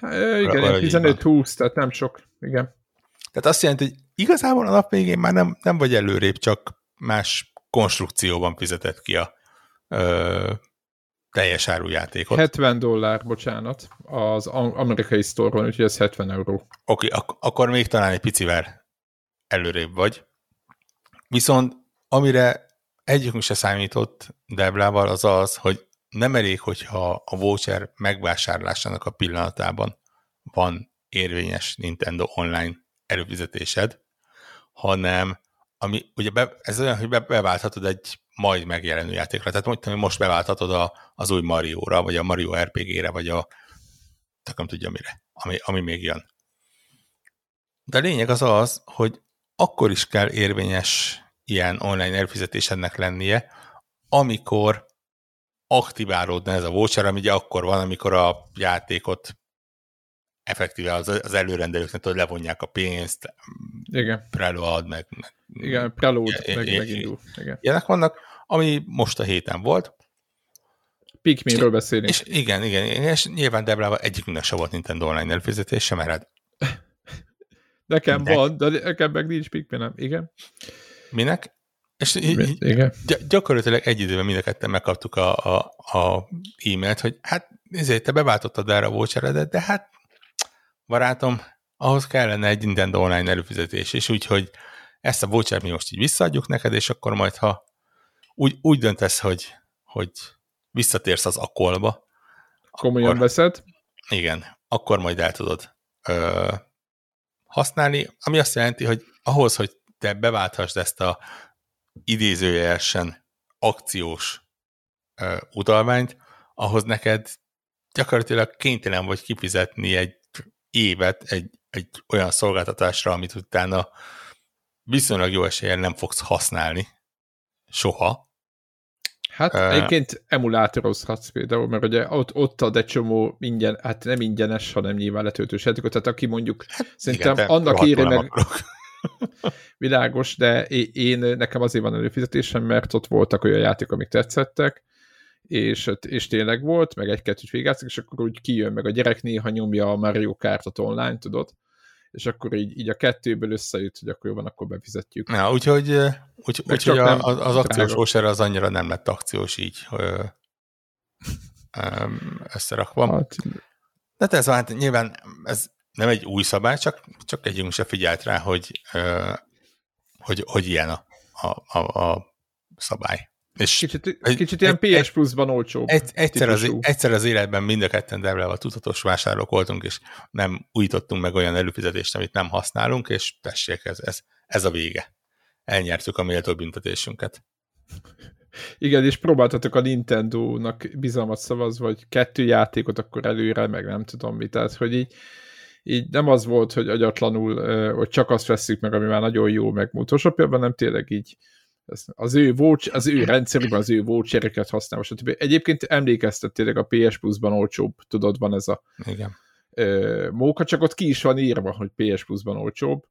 Igen, 15-20, tehát nem sok, igen. Tehát azt jelenti, hogy igazából a nap végén már nem, nem vagy előrébb, csak más konstrukcióban fizetett ki a ö, teljes árujátékot. 70 dollár, bocsánat, az amerikai sztorban, úgyhogy ez 70 euró. Oké, okay, ak- akkor még talán egy picivel előrébb vagy. Viszont amire egyikünk se számított Deblával az az, hogy nem elég, hogyha a voucher megvásárlásának a pillanatában van érvényes Nintendo online előfizetésed, hanem ami, ugye be, ez olyan, hogy be, beválthatod egy majd megjelenő játékra. Tehát mondtam, most beváltatod a, az új Mario-ra, vagy a Mario RPG-re, vagy a csak nem tudja mire, ami, ami még jön. De a lényeg az az, hogy akkor is kell érvényes ilyen online előfizetésednek lennie, amikor aktiválódna ez a voucher, ami ugye akkor van, amikor a játékot effektíve az, az előrendelőknek tudod, levonják a pénzt, Igen. preload, meg, meg igen, preload, meg, meg megindul. Igen. Ilyenek vannak, ami most a héten volt. Pikminről beszélünk. És igen, igen, és nyilván Debrával egyikünknek se volt Nintendo Online előfizetése, mert hát... Nekem Minek? van, de nekem meg nincs Pikminem. Igen. Minek? És így, igen. gyakorlatilag egy időben mind a ketten megkaptuk a, a, a e-mailt, hogy hát nézzél, te beváltottad erre a voucheredet, de hát barátom, ahhoz kellene egy Nintendo Online előfizetés, és úgyhogy ezt a voucher mi most így visszaadjuk neked, és akkor majd, ha úgy, úgy döntesz, hogy, hogy visszatérsz az akolba, Komolyan akkor, veszed? Igen, akkor majd el tudod ö, használni, ami azt jelenti, hogy ahhoz, hogy te beválthasd ezt a idézőjelesen akciós ö, utalványt, ahhoz neked gyakorlatilag kénytelen vagy kifizetni egy évet egy, egy olyan szolgáltatásra, amit utána viszonylag jó eséllyel nem fogsz használni. Soha. Hát uh, egyébként emulátorozhatsz például, mert ugye ott, ott ad egy csomó ingyen, hát nem ingyenes, hanem nyilván letöltős játékot, tehát aki mondjuk hát, szerintem igen, annak írja meg... Világos, de én, nekem azért van előfizetésem, mert ott voltak olyan játékok, amik tetszettek, és, és tényleg volt, meg egy-kettőt végigátszik, és akkor úgy kijön, meg a gyerek néha nyomja a Mario Kartot online, tudod, és akkor így, így a kettőből összejött, hogy akkor jó van, akkor befizetjük. Ja, úgyhogy, úgy, úgy, hogy a, az, az akciós óser az annyira nem lett akciós így ö, ö, összerakva. Hát, De ez hát nyilván ez nem egy új szabály, csak, csak együnk se figyelt rá, hogy, hogy, hogy ilyen a, a, a, a szabály. És kicsit, egy, kicsit ilyen egy, PS Plus-ban olcsóbb. Egy, egyszer, az, egyszer az életben mind a ketten Devlával tudatos vásárlók voltunk, és nem újítottunk meg olyan előfizetést, amit nem használunk, és tessék, ez, ez, ez a vége. Elnyertük a méltó büntetésünket. Igen, és próbáltatok a Nintendo-nak bizalmat szavazva, vagy kettő játékot akkor előre, meg nem tudom mit, tehát hogy így, így nem az volt, hogy agyatlanul, hogy csak azt veszük meg, ami már nagyon jó, meg Photoshopjában, nem tényleg így az ő, vouch, az ő rendszerében az ő vouchereket használ, stb. Egyébként emlékeztet tényleg a PS Plus-ban olcsóbb, tudod, van ez a Igen. Ö, móka, csak ott ki is van írva, hogy PS Plus-ban olcsóbb.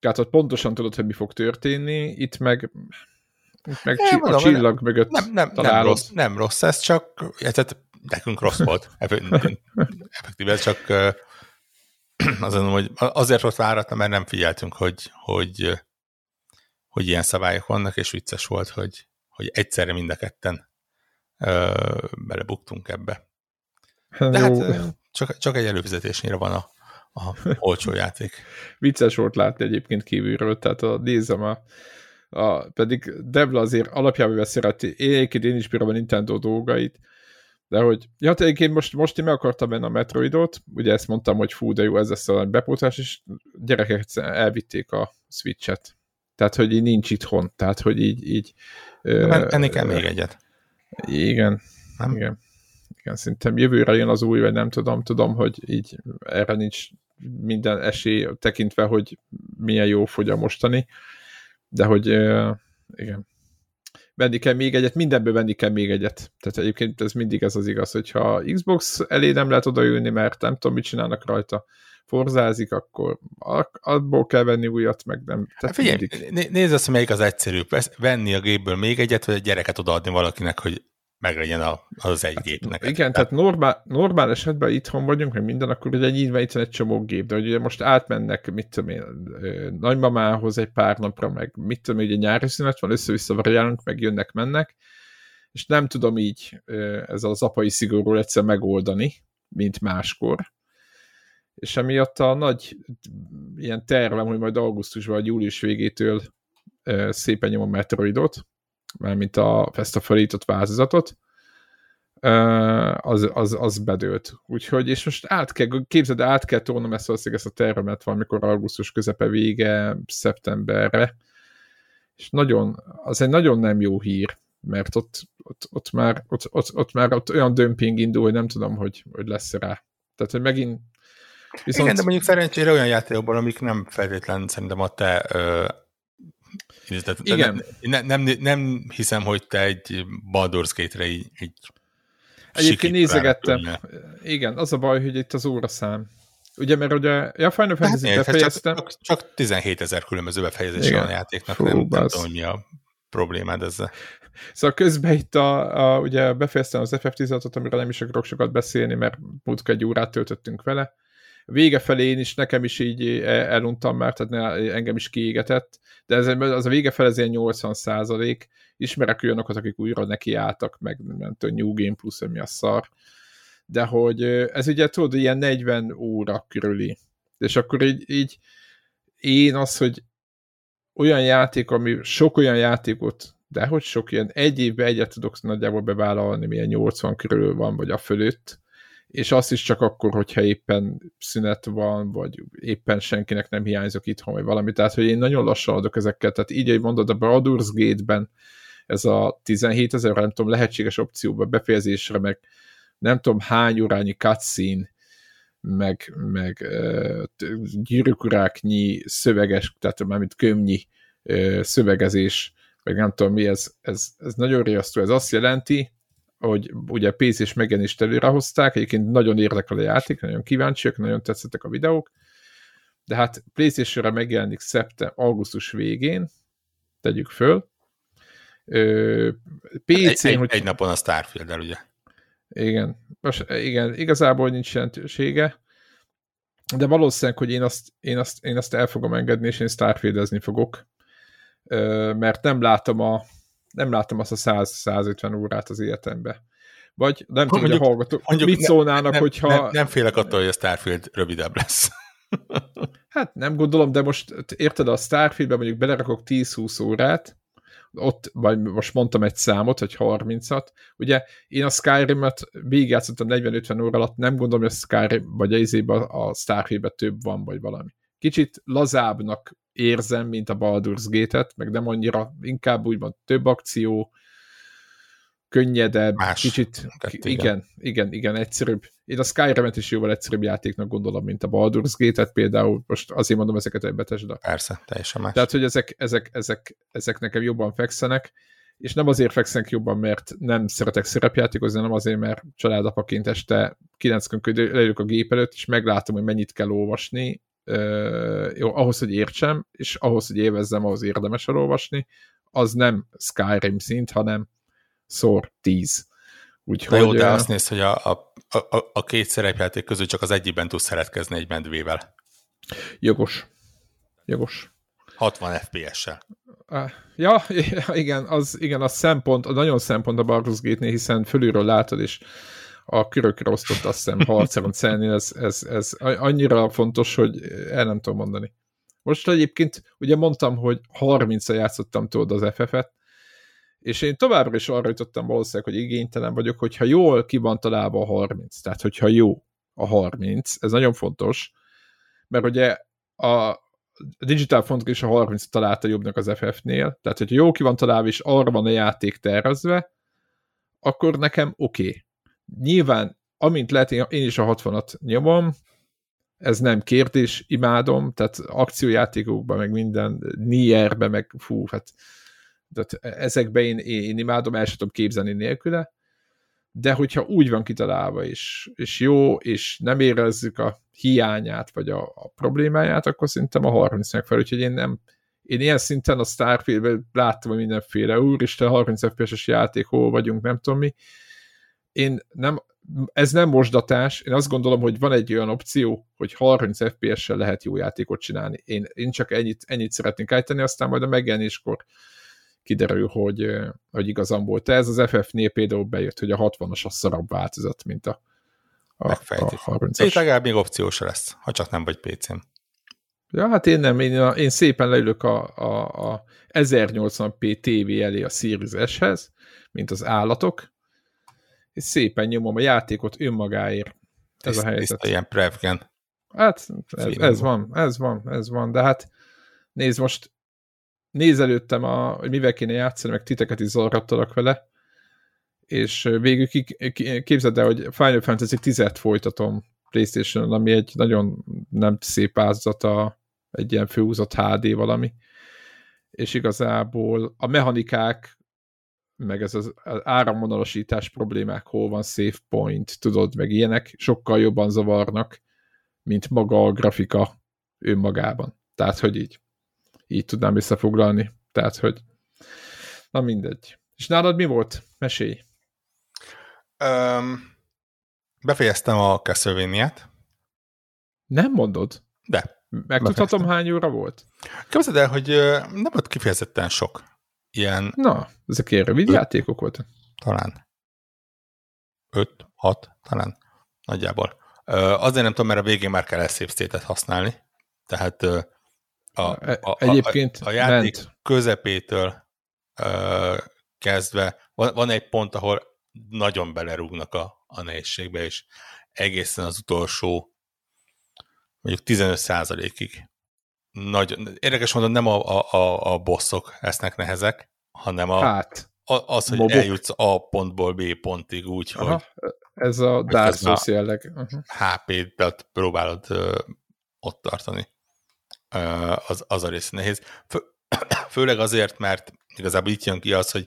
Tehát ott pontosan tudod, hogy mi fog történni, itt meg itt meg mondom, a csillag nem, mögött nem, nem, nem, rossz, nem rossz, ez csak, tehát nekünk rossz volt, effektíve, csak azon, hogy azért rossz váratna, mert nem figyeltünk, hogy, hogy hogy ilyen szabályok vannak, és vicces volt, hogy, hogy egyszerre mind a ketten ö, belebuktunk ebbe. De hát ö, csak, csak egy előfizetésnyire van a, a olcsó játék. Vicces volt látni egyébként kívülről, tehát a, nézem a, a, pedig Devla azért alapjában szereti, én, én is bírom a Nintendo dolgait, de hogy, ja, egyébként most, most én meg akartam menni a Metroidot, ugye ezt mondtam, hogy fú, de jó, ez lesz a bepótás, és gyerekek elvitték a Switch-et. Tehát, hogy így nincs itthon. Tehát, hogy így... így ennél kell még egyet. Igen. Nem? Igen. Igen, szerintem jövőre jön az új, vagy nem tudom, tudom, hogy így erre nincs minden esély tekintve, hogy milyen jó fogy a mostani, de hogy igen, venni kell még egyet, mindenből venni kell még egyet. Tehát egyébként ez mindig ez az igaz, hogyha Xbox elé nem lehet odaülni, mert nem tudom, mit csinálnak rajta, forzázik, akkor abból kell venni újat, meg nem. Tehát Figyelj, mindig... nézd azt, melyik az egyszerűbb. Venni a gépből még egyet, vagy egy gyereket odaadni valakinek, hogy meglegyen az egy gép neked. Igen, tehát normál, normál esetben itthon vagyunk, hogy minden, akkor ugye nyilván itt egy csomó gép, de ugye most átmennek, mit tudom én, nagymamához egy pár napra, meg mit tudom én, ugye nyári szünet van, össze-vissza variálunk, meg jönnek-mennek, és nem tudom így ezzel az apai szigorúról egyszer megoldani, mint máskor. És emiatt a nagy ilyen tervem, hogy majd augusztusban vagy július végétől szépen nyomom Metroidot, mármint a, ezt a felított változatot, az, az, az bedőlt. Úgyhogy, és most át kell, képzeld, át kell tolnom ezt, ezt a tervemet valamikor augusztus közepe vége, szeptemberre, és nagyon, az egy nagyon nem jó hír, mert ott, ott, ott, már, ott, ott, ott már ott olyan dömping indul, hogy nem tudom, hogy, hogy lesz rá. Tehát, hogy megint Viszont... Igen, de mondjuk szerencsére olyan játékokban, amik nem feltétlenül szerintem a te ö, tehát, Igen. Nem, nem, nem, nem hiszem, hogy te egy Baldur's Gate-re így, így Egyébként nézegettem. Igen, az a baj, hogy itt az óraszám. Ugye, mert ugye, ja, Final Fantasy hát befejeztem. Csak, csak 17 ezer különböző befejezés van a játéknak, Fú, nem, nem tudom, hogy mi a problémád ezzel. Szóval közben itt a, a ugye befejeztem az FF16-ot, amiről nem is akarok sokat beszélni, mert múltkor egy órát töltöttünk vele, vége felé is, nekem is így eluntam már, tehát engem is kiégetett, de ez, az a vége felé ez ilyen 80 százalék, ismerek olyanokat, akik újra nekiálltak, meg nem tudom, New Game Plus, mi a szar, de hogy ez ugye tudod, ilyen 40 óra körüli. És akkor így, így én az, hogy olyan játék, ami sok olyan játékot, de hogy sok ilyen, egy évben egyet tudok nagyjából bevállalni, milyen 80 körül van, vagy a fölött, és azt is csak akkor, hogyha éppen szünet van, vagy éppen senkinek nem hiányzok itthon, vagy valami. Tehát, hogy én nagyon lassan adok ezekkel. Tehát így, hogy mondod, a Baldur's Gate-ben ez a 17 ezer, nem tudom, lehetséges opcióba befejezésre, meg nem tudom hány órányi cutscene, meg, meg gyűrűkuráknyi szöveges, tehát mármint kömnyi szövegezés, meg nem tudom mi, ez, ez, ez nagyon riasztó. Ez azt jelenti, hogy ugye PC és megjelenést előre hozták, egyébként nagyon érdekel a játék, nagyon kíváncsiak, nagyon tetszettek a videók, de hát PlayStation-re megjelenik szeptem, augusztus végén, tegyük föl. PC-n, egy, hogy... egy napon a starfield el ugye? Igen, most, igen, igazából nincs jelentősége, de valószínűleg, hogy én azt, én azt, én azt el fogom engedni, és én Starfieldezni fogok, mert nem látom a, nem látom azt a 100-150 órát az életembe. Vagy nem tudom, hogy a hallgatók mondjuk mit szólnának, nem, hogyha... Nem, nem félek attól, hogy a Starfield rövidebb lesz. hát nem gondolom, de most érted, a Starfieldbe mondjuk belerakok 10-20 órát, ott, vagy most mondtam egy számot, vagy 30-at, ugye én a Skyrim-et végigjátszottam 40-50 óra alatt, nem gondolom, hogy a Skyrim, vagy a izében a Starfield több van, vagy valami. Kicsit lazábbnak érzem, mint a Baldur's Gate-et, meg nem annyira, inkább úgymond több akció, könnyedebb, Más. kicsit, Tett, igen, igen, igen, igen, egyszerűbb. Én a Skyrim-et is jóval egyszerűbb játéknak gondolom, mint a Baldur's Gate-et például, most azért mondom ezeket egy de. Persze, teljesen más. Tehát, hogy ezek, ezek, ezek, ezek nekem jobban fekszenek, és nem azért fekszenek jobban, mert nem szeretek szerepjátékozni, hanem azért, mert családapaként este 9 leülök a gép előtt, és meglátom, hogy mennyit kell olvasni, jó, ahhoz, hogy értsem, és ahhoz, hogy élvezzem, ahhoz érdemes elolvasni, az nem Skyrim szint, hanem szor 10. Úgyhogy, de jó, de azt néz, hogy a, a, a, a két szerepjáték közül csak az egyikben tudsz szeretkezni egy medvével. Jogos. Jogos. 60 FPS-sel. Ja, igen, az, igen, a szempont, a nagyon szempont a Baldur's Gate-nél, hiszen fölülről látod, és a körökre osztott, azt hiszem, harcában szelnél, ez, ez, ez annyira fontos, hogy el nem tudom mondani. Most egyébként ugye mondtam, hogy 30-a játszottam tudod az FF-et, és én továbbra is arra jutottam valószínűleg, hogy igénytelen vagyok, hogyha jól ki van találva a 30, tehát hogyha jó a 30, ez nagyon fontos, mert ugye a Digital Font is a 30 találta jobbnak az FF-nél, tehát hogyha jó ki van találva, és arra van a játék tervezve, akkor nekem oké. Okay. Nyilván, amint lehet, én is a 60-at nyomom, ez nem kérdés, imádom, tehát akciójátékokban, meg minden, Nierben, meg fú, hát tehát ezekben én, én imádom, el sem tudom képzelni nélküle, de hogyha úgy van kitalálva, és, és jó, és nem érezzük a hiányát, vagy a, a problémáját, akkor szerintem a 30 megfelelő, úgyhogy én nem, én ilyen szinten a Starfield-ben láttam mindenféle, úristen, 30 FPS-es játék, hol vagyunk, nem tudom mi. Én nem, ez nem mosdatás, én azt gondolom, hogy van egy olyan opció, hogy 30 FPS-sel lehet jó játékot csinálni. Én, én csak ennyit, ennyit szeretnék állítani, aztán majd a megjelenéskor kiderül, hogy, hogy igazam volt. Ez az FF-nél például bejött, hogy a 60-as a szarabb változat, mint a, a, a 30-as. Itt legalább még opciós lesz, ha csak nem vagy PC-n. Ja, hát én nem, én, én szépen leülök a, a, a 1080p TV elé a Series S-hez, mint az állatok, és szépen nyomom a játékot önmagáért. Ez Tiszt, a helyzet. Tiszta ilyen prevgen. Hát ez, ez van, ez van, ez van, de hát nézd most nézelődtem, a, hogy mivel kéne játszani, meg titeket is zavarhattalak vele, és végül képzeld el, hogy Final Fantasy 10-et folytatom Playstation-on, ami egy nagyon nem szép áldozata, egy ilyen főhúzott HD valami, és igazából a mechanikák, meg ez az áramvonalasítás problémák, hol van save point, tudod, meg ilyenek, sokkal jobban zavarnak, mint maga a grafika önmagában. Tehát, hogy így így tudnám visszafoglalni. Tehát, hogy na mindegy. És nálad mi volt? Mesélj. Um, befejeztem a castlevania Nem mondod? De. Megtudhatom, hány óra volt? Képzeld el, hogy nem volt kifejezetten sok. Ilyen... Na, ezek ilyen rövid öt, játékok voltak? Talán. Öt, hat, talán. Nagyjából. Azért nem tudom, mert a végén már kell state használni. Tehát a, a, a, Egyébként a, a játék ment. közepétől uh, kezdve van, van egy pont, ahol nagyon belerúgnak a, a nehézségbe, és egészen az utolsó mondjuk 15 ig Nagyon, érdekes mondom, nem a, a, a, bosszok lesznek nehezek, hanem a, hát, a, az, hogy mobok. eljutsz A pontból B pontig úgy, Aha, hogy ez a Dark Souls jelleg. HP-t próbálod uh, ott tartani. Uh, az, az a rész nehéz. Fő, főleg azért, mert igazából itt jön ki az, hogy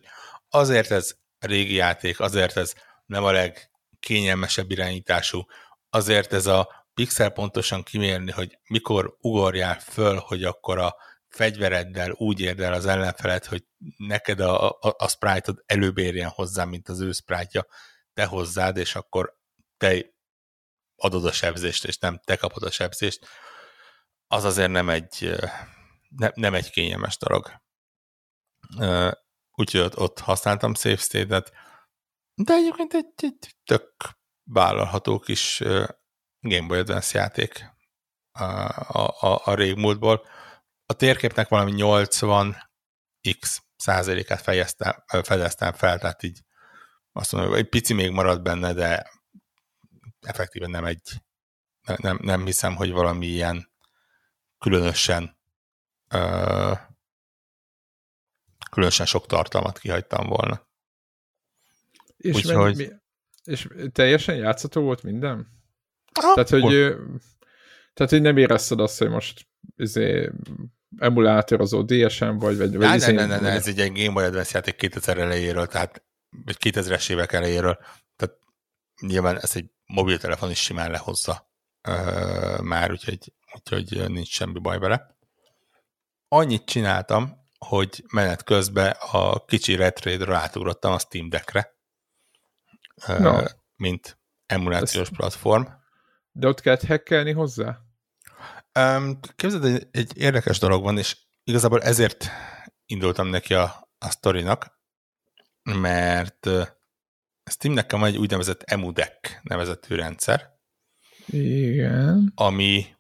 azért ez régi játék, azért ez nem a legkényelmesebb irányítású, azért ez a pixel pontosan kimérni, hogy mikor ugorjál föl, hogy akkor a fegyvereddel úgy érd el az ellenfelet, hogy neked a, a, a sprite-od előbb érjen hozzá, mint az ő sprite-ja, te hozzád, és akkor te adod a sebzést, és nem te kapod a sebzést, az azért nem egy, ne, nem egy kényelmes dolog. Úgyhogy ott, ott használtam Safe State-et, de egyébként egy, egy tök vállalható kis Game Boy Advance játék a, a, a régmúltból. A térképnek valami 80 x százalékát fedeztem fel, tehát így azt mondom, egy pici még marad benne, de effektíven nem egy, nem, nem hiszem, hogy valami ilyen különösen uh, különösen sok tartalmat kihagytam volna. És, Úgyhogy... Mi, és teljesen játszható volt minden? Tehát, hogy, tehát, hogy nem érezted azt, hogy most izé, emulátorozó DSM vagy, vagy, vagy izé, ne, ne, ne, ne, ez egy ilyen Game Boy Advance játék 2000 elejéről, tehát vagy 2000-es évek elejéről, tehát nyilván ez egy mobiltelefon is simán lehozza uh, már, úgyhogy, úgyhogy nincs semmi baj vele. Annyit csináltam, hogy menet közben a kicsi retrade-ről átugrottam a Steam Deckre, no. mint emulációs Ezt... platform. De ott kellett hackelni hozzá? Um, képzeld, egy, egy érdekes dolog van, és igazából ezért indultam neki a, a sztorinak, mert Steamnek van egy úgynevezett EmuDeck nevezetű rendszer. Igen. Ami,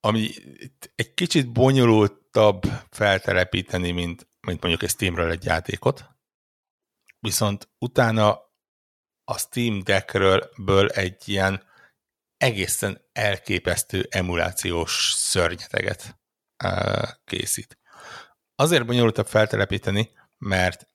ami egy kicsit bonyolultabb feltelepíteni, mint, mint mondjuk egy Steamről egy játékot. Viszont utána a Steam Deckről ből egy ilyen egészen elképesztő emulációs szörnyeteget készít. Azért bonyolultabb feltelepíteni, mert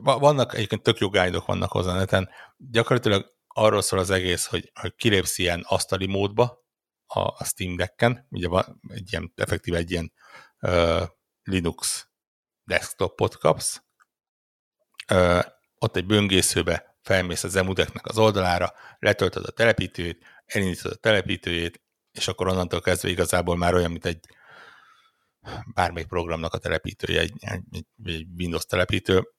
vannak egyébként tök jó guide vannak hozzá neten, gyakorlatilag arról szól az egész, hogy, hogy kilépsz ilyen asztali módba a, a Steam Decken, ugye van egy ilyen, effektív egy ilyen uh, Linux desktopot kapsz, uh, ott egy böngészőbe felmész az emudeknek az oldalára, letöltöd a telepítőjét, elindítod a telepítőjét, és akkor onnantól kezdve igazából már olyan, mint egy bármelyik programnak a telepítője, egy, egy, egy Windows telepítő,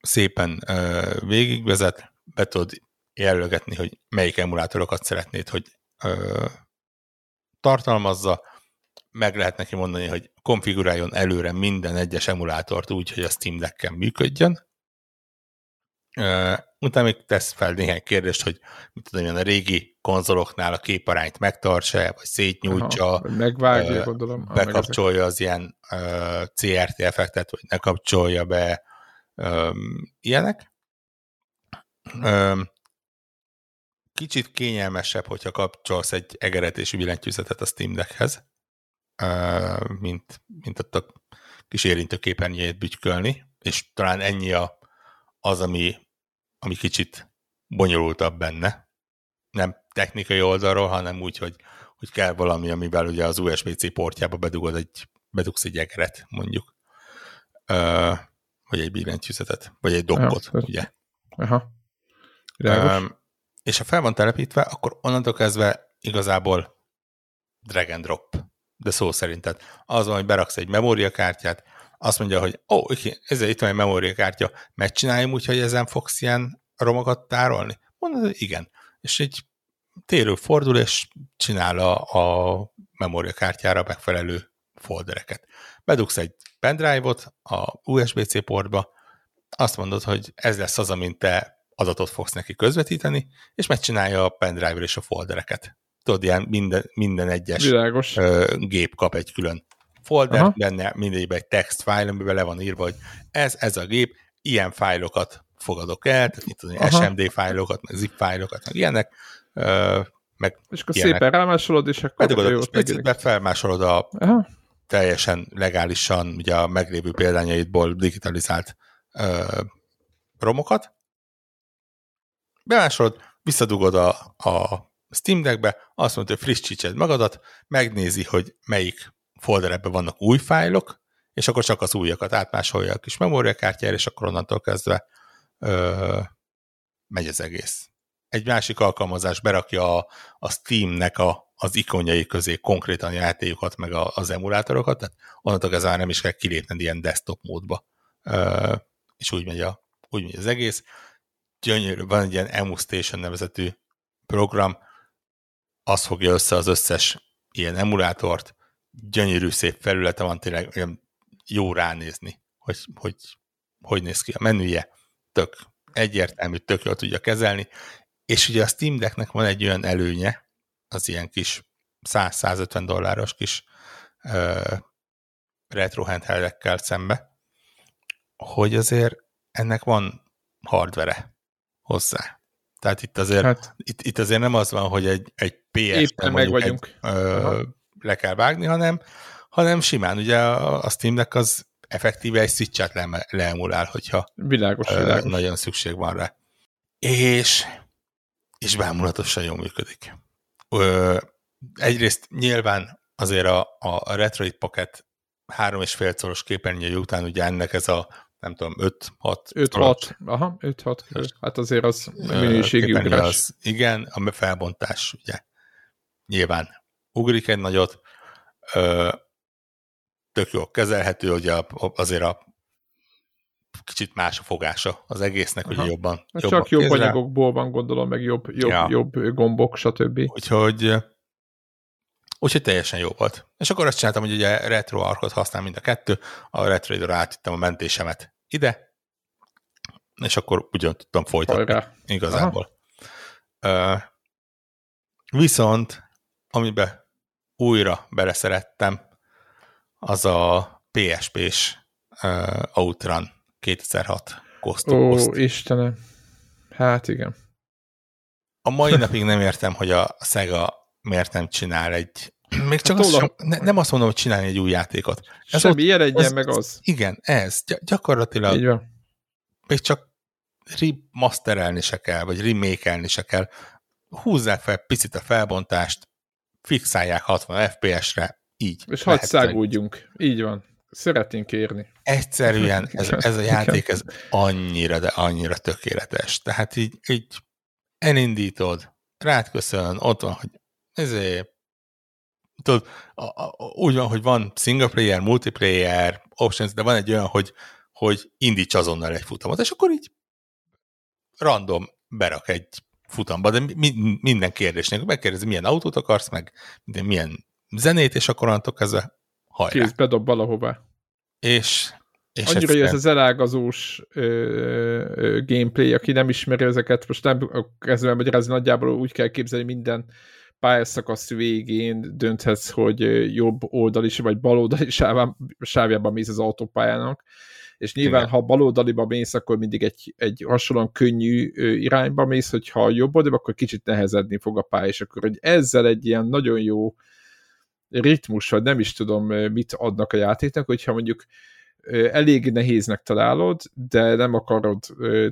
szépen uh, végigvezet, be tudod jelölgetni, hogy melyik emulátorokat szeretnéd, hogy uh, tartalmazza, meg lehet neki mondani, hogy konfiguráljon előre minden egyes emulátort úgy, hogy a Steam Deck-en működjön. Utána még tesz fel néhány kérdést, hogy mit tudom, a régi konzoloknál a képarányt megtartsa, vagy szétnyújtsa, Aha, megvágja, uh, gondolom. Bekapcsolja az ilyen uh, CRT effektet, vagy ne kapcsolja be, um, ilyenek. Um, kicsit kényelmesebb, hogyha kapcsolsz egy egeret és billentyűzetet a Steam Deckhez, uh, mint, mint ott a kis érintőképernyőjét bütykölni, és talán ennyi a, az, ami, ami kicsit bonyolultabb benne. Nem technikai oldalról, hanem úgy, hogy, hogy kell valami, amivel ugye az USB-C portjába bedugod egy, bedugsz egy egeret, mondjuk. Uh, vagy egy billentyűzetet, vagy egy dokkot, ja, ugye? Aha. Um, és ha fel van telepítve, akkor onnantól kezdve igazából drag and drop, de szó szerint. Tehát az van, hogy beraksz egy memóriakártyát, azt mondja, hogy ó, oh, ez itt van egy memóriakártya, megcsináljam úgy, hogy ezen fogsz ilyen romokat tárolni? Mondod, hogy igen. És egy térő fordul, és csinál a, a memóriakártyára megfelelő foldereket. Bedugsz egy pendrive-ot a USB-C portba, azt mondod, hogy ez lesz az, amint te adatot fogsz neki közvetíteni, és megcsinálja a pendrive és a foldereket. Tudod, ilyen minden, minden egyes Világos. ö, gép kap egy külön folder, Aha. benne mindegyikben egy text file, amiben le van írva, hogy ez, ez a gép, ilyen fájlokat fogadok el, tehát itt az SMD fájlokat, meg zip fájlokat, meg ilyenek, ö, meg És akkor ilyenek. szépen rámásolod, és akkor... Bedugod a picit, felmásolod a Aha. teljesen legálisan, ugye a meglévő példányaidból digitalizált ö, romokat, bemásolod, visszadugod a, a Steam Deckbe, azt mondja, hogy frissítsed magadat, megnézi, hogy melyik folderekben vannak új fájlok, és akkor csak az újakat átmásolja a kis memóriakártyára, és akkor onnantól kezdve ö, megy az egész. Egy másik alkalmazás berakja a, a Steamnek a, az ikonjai közé konkrétan játékokat, meg a, az emulátorokat, tehát onnantól kezdve nem is kell kilépned ilyen desktop módba, ö, és úgy megy, a, úgy megy az egész. Gyönyörű, van egy ilyen Emu Station nevezetű program, az fogja össze az összes ilyen emulátort, gyönyörű szép felülete van, tényleg olyan jó ránézni, hogy hogy, hogy néz ki a menüje, tök egyértelmű, tök jól tudja kezelni, és ugye a Steam Decknek van egy olyan előnye, az ilyen kis 100-150 dolláros kis uh, retro handheldekkel szembe, hogy azért ennek van hardvere hozzá. Tehát itt azért, hát, itt, itt azért nem az van, hogy egy, egy PS-ben meg vagyunk. Egy, ö, le kell vágni, hanem, hanem simán ugye a, a Steamnek az effektíve egy switch le, leemulál, hogyha világos, ö, világos. nagyon szükség van rá. És, és bámulatosan jól működik. Ö, egyrészt nyilván azért a, a Retroid Pocket 3,5 szoros képernyője után ugye ennek ez a nem tudom, 5-6. 5-6, aha, 5-6, hát azért az minőségi ugrás. Az, igen, a felbontás, ugye, nyilván ugrik egy nagyot, tök jól kezelhető, hogy azért a kicsit más a fogása az egésznek, hogy jobban, hát jobban Csak jobb kézre. anyagokból van, gondolom, meg jobb, jobb, ja. jobb gombok, stb. Úgyhogy, úgyhogy teljesen jó volt. És akkor azt csináltam, hogy ugye RetroArchot használ mind a kettő, a RetroArchra átittem a mentésemet ide, és akkor ugyan tudtam folytatni Hajrá. igazából. Uh, viszont, amiben újra beleszerettem, az a PSP-s uh, Outrun 2006 Ghost Ó, Istenem. Hát igen. A mai napig nem értem, hogy a Sega miért nem csinál egy még csak hát azt sem, ne, nem azt mondom, hogy csinálni egy új játékot. Ez Semmi, jelenjen meg az. Igen, ez. Gyakorlatilag Így van. még csak remasterelni se kell, vagy remake se kell. Húzzák fel picit a felbontást, fixálják 60 FPS-re, így. És hadd szágódjunk. Így van. Szeretnénk kérni. Egyszerűen ez, ez a játék ez annyira, de annyira tökéletes. Tehát így, így elindítod, rád köszön, ott van, hogy ezért tudod, a, a, úgy van, hogy van single player, multiplayer, options, de van egy olyan, hogy, hogy indíts azonnal egy futamot, és akkor így random berak egy futamba, de mi, minden kérdésnek megkérdezi, milyen autót akarsz, meg milyen zenét, és akkor onnantól kezdve hajrá. Kész, bedob valahová. És, és Annyira, hogy ez az elágazós ö, ö, gameplay, aki nem ismeri ezeket, most nem kezdve magyarázni, nagyjából úgy kell képzelni minden pályaszakasz végén dönthetsz, hogy jobb oldali vagy bal oldali sávjában mész az autópályának, és nyilván, Igen. ha baloldaliba mész, akkor mindig egy, egy hasonlóan könnyű irányba mész, hogyha jobb oldaliba, akkor kicsit nehezedni fog a pálya, és akkor hogy ezzel egy ilyen nagyon jó ritmus, vagy nem is tudom, mit adnak a játéknak, hogyha mondjuk elég nehéznek találod, de nem akarod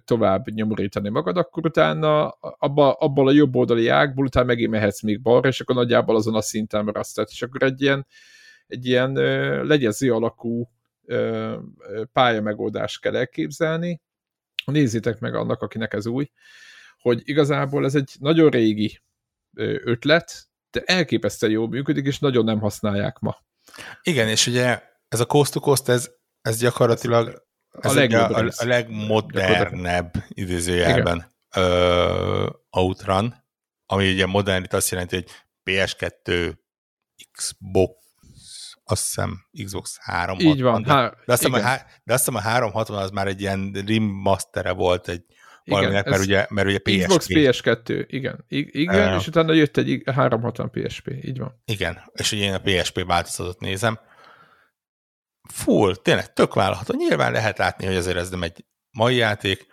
tovább nyomorítani magad, akkor utána abba, abból a jobb oldali ágból utána megint mehetsz még balra, és akkor nagyjából azon a szinten maradsz. és akkor egy ilyen, egy ilyen legyező alakú pálya megoldást kell elképzelni. Nézzétek meg annak, akinek ez új, hogy igazából ez egy nagyon régi ötlet, de elképesztően jól működik, és nagyon nem használják ma. Igen, és ugye ez a coast to coast, ez ez gyakorlatilag ez a, a, a, a legmodernebb idézőjelben uh, outrun, ami ugye modern, itt azt jelenti, hogy PS2, Xbox, azt hiszem Xbox 360. Így van. De, de, azt hiszem, a, de azt hiszem a 360 az már egy ilyen remastere volt egy valaminek, mert ugye, mert ugye PSP. Xbox PS2, igen. I- igen, uh, és utána jött egy 360 PSP, így van. Igen, és ugye én a PSP változatot nézem. Full, tényleg tök vállalható. Nyilván lehet látni, hogy azért ez nem egy mai játék,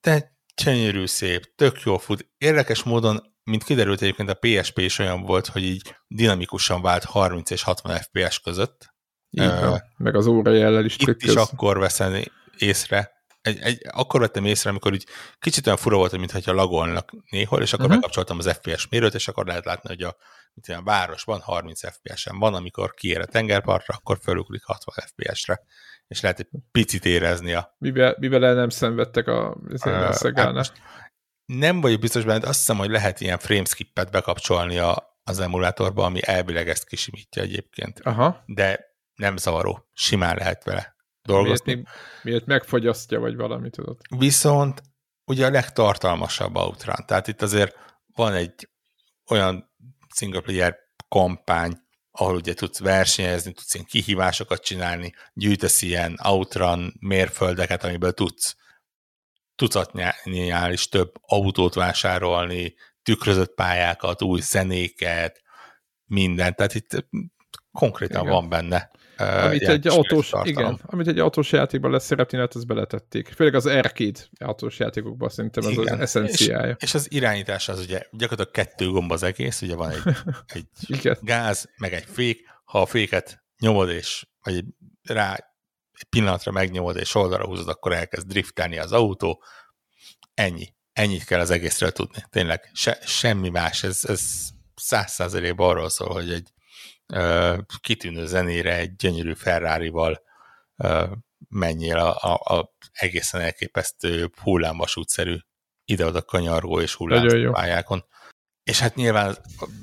de gyönyörű szép, tök jó fut. Érdekes módon, mint kiderült egyébként a PSP is olyan volt, hogy így dinamikusan vált 30 és 60 FPS között. Így uh, meg az óra jellel is Itt is akkor veszem észre, egy, egy, akkor vettem észre, amikor úgy kicsit olyan fura volt, mintha lagolnak néhol, és akkor uh-huh. megkapcsoltam az FPS mérőt, és akkor lehet látni, hogy a, mint olyan városban 30 FPS-en van, amikor kiér a tengerpartra, akkor fölugrik 60 FPS-re, és lehet egy picit érezni a... Mivel, mivel nem szenvedtek a, a uh, hát nem vagyok biztos benne, de azt hiszem, hogy lehet ilyen frameskippet bekapcsolni a, az emulátorba, ami elvileg ezt kisimítja egyébként. Aha. De nem zavaró, simán lehet vele dolgozni. Miért, miért megfogyasztja, vagy valami, tudod? Viszont ugye a legtartalmasabb Outrun. Tehát itt azért van egy olyan single player kampány, ahol ugye tudsz versenyezni, tudsz ilyen kihívásokat csinálni, gyűjtesz ilyen Outrun mérföldeket, amiből tudsz tucatnyál is több autót vásárolni, tükrözött pályákat, új zenéket, mindent. Tehát itt konkrétan Igen. van benne amit egy autós, igen, amit egy autós játékban lesz szeretni, hát ezt beletették. Főleg az arcade autós játékokban szerintem ez igen. az eszenciája. És, és, az irányítás az ugye gyakorlatilag kettő gomb az egész, ugye van egy, egy gáz, meg egy fék, ha a féket nyomod és vagy rá egy pillanatra megnyomod és oldalra húzod, akkor elkezd driftelni az autó. Ennyi. Ennyit kell az egészről tudni. Tényleg se, semmi más. Ez, ez száz százalékban arról szól, hogy egy kitűnő zenére egy gyönyörű Ferrari-val menjél a, a, a egészen elképesztő hullámvasútszerű ide-oda kanyargó és hullámpályákon. És hát nyilván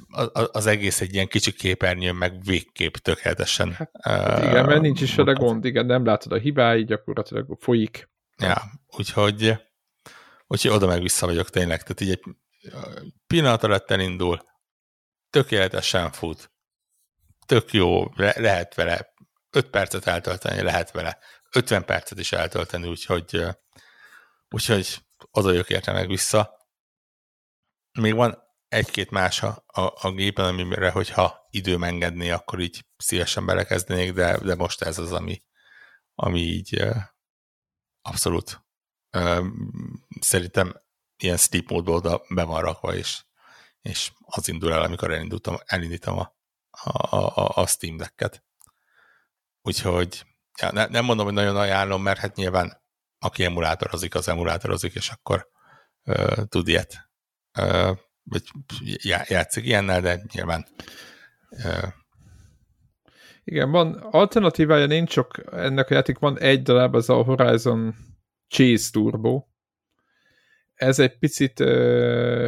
az, az egész egy ilyen kicsi képernyő, meg végképp tökéletesen. Hát, uh, igen, mert nincs is vele gond, igen, nem látod a hibái, gyakorlatilag folyik. Ja, úgyhogy, úgyhogy oda meg vissza vagyok tényleg. Tehát így egy pillanat alatt elindul, tökéletesen fut, tök jó, le, lehet vele 5 percet eltölteni, lehet vele 50 percet is eltölteni, úgyhogy, úgyhogy oda jövök érte meg vissza. Még van egy-két más a, a, a gépen, amire, hogyha időm engedné, akkor így szívesen belekezdenék, de, de most ez az, ami, ami így abszolút szerintem ilyen sleep módból oda be van rakva, és, és az indul el, amikor elindítom, elindítom a, a, a, a Steam Deck-et. Úgyhogy ja, ne, nem mondom, hogy nagyon ajánlom, mert hát nyilván aki emulátorozik, az emulátorozik, és akkor uh, tud ilyet. Uh, vagy játszik ilyennel, de nyilván igen, van alternatívája nincs, csak ennek a játék van egy darab, az a Horizon Chase Turbo, ez egy picit,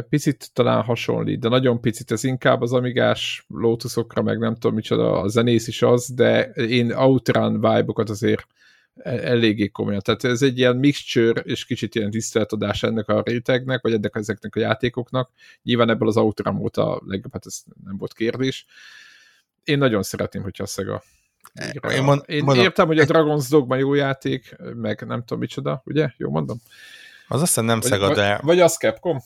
picit talán hasonlít, de nagyon picit, ez inkább az amigás lótuszokra, meg nem tudom micsoda, a zenész is az, de én Outrun vibe-okat azért eléggé komolyan. Tehát ez egy ilyen mixture és kicsit ilyen tiszteletadás ennek a rétegnek, vagy ennek ezeknek a játékoknak. Nyilván ebből az Outrun volt a legjobb, hát ez nem volt kérdés. Én nagyon szeretném, hogyha a Sega én, mond, én mondom, értem, hogy a Dragon's Dogma jó játék, meg nem tudom micsoda, ugye? Jó mondom? Az azt nem Sega, de... Vagy az Capcom?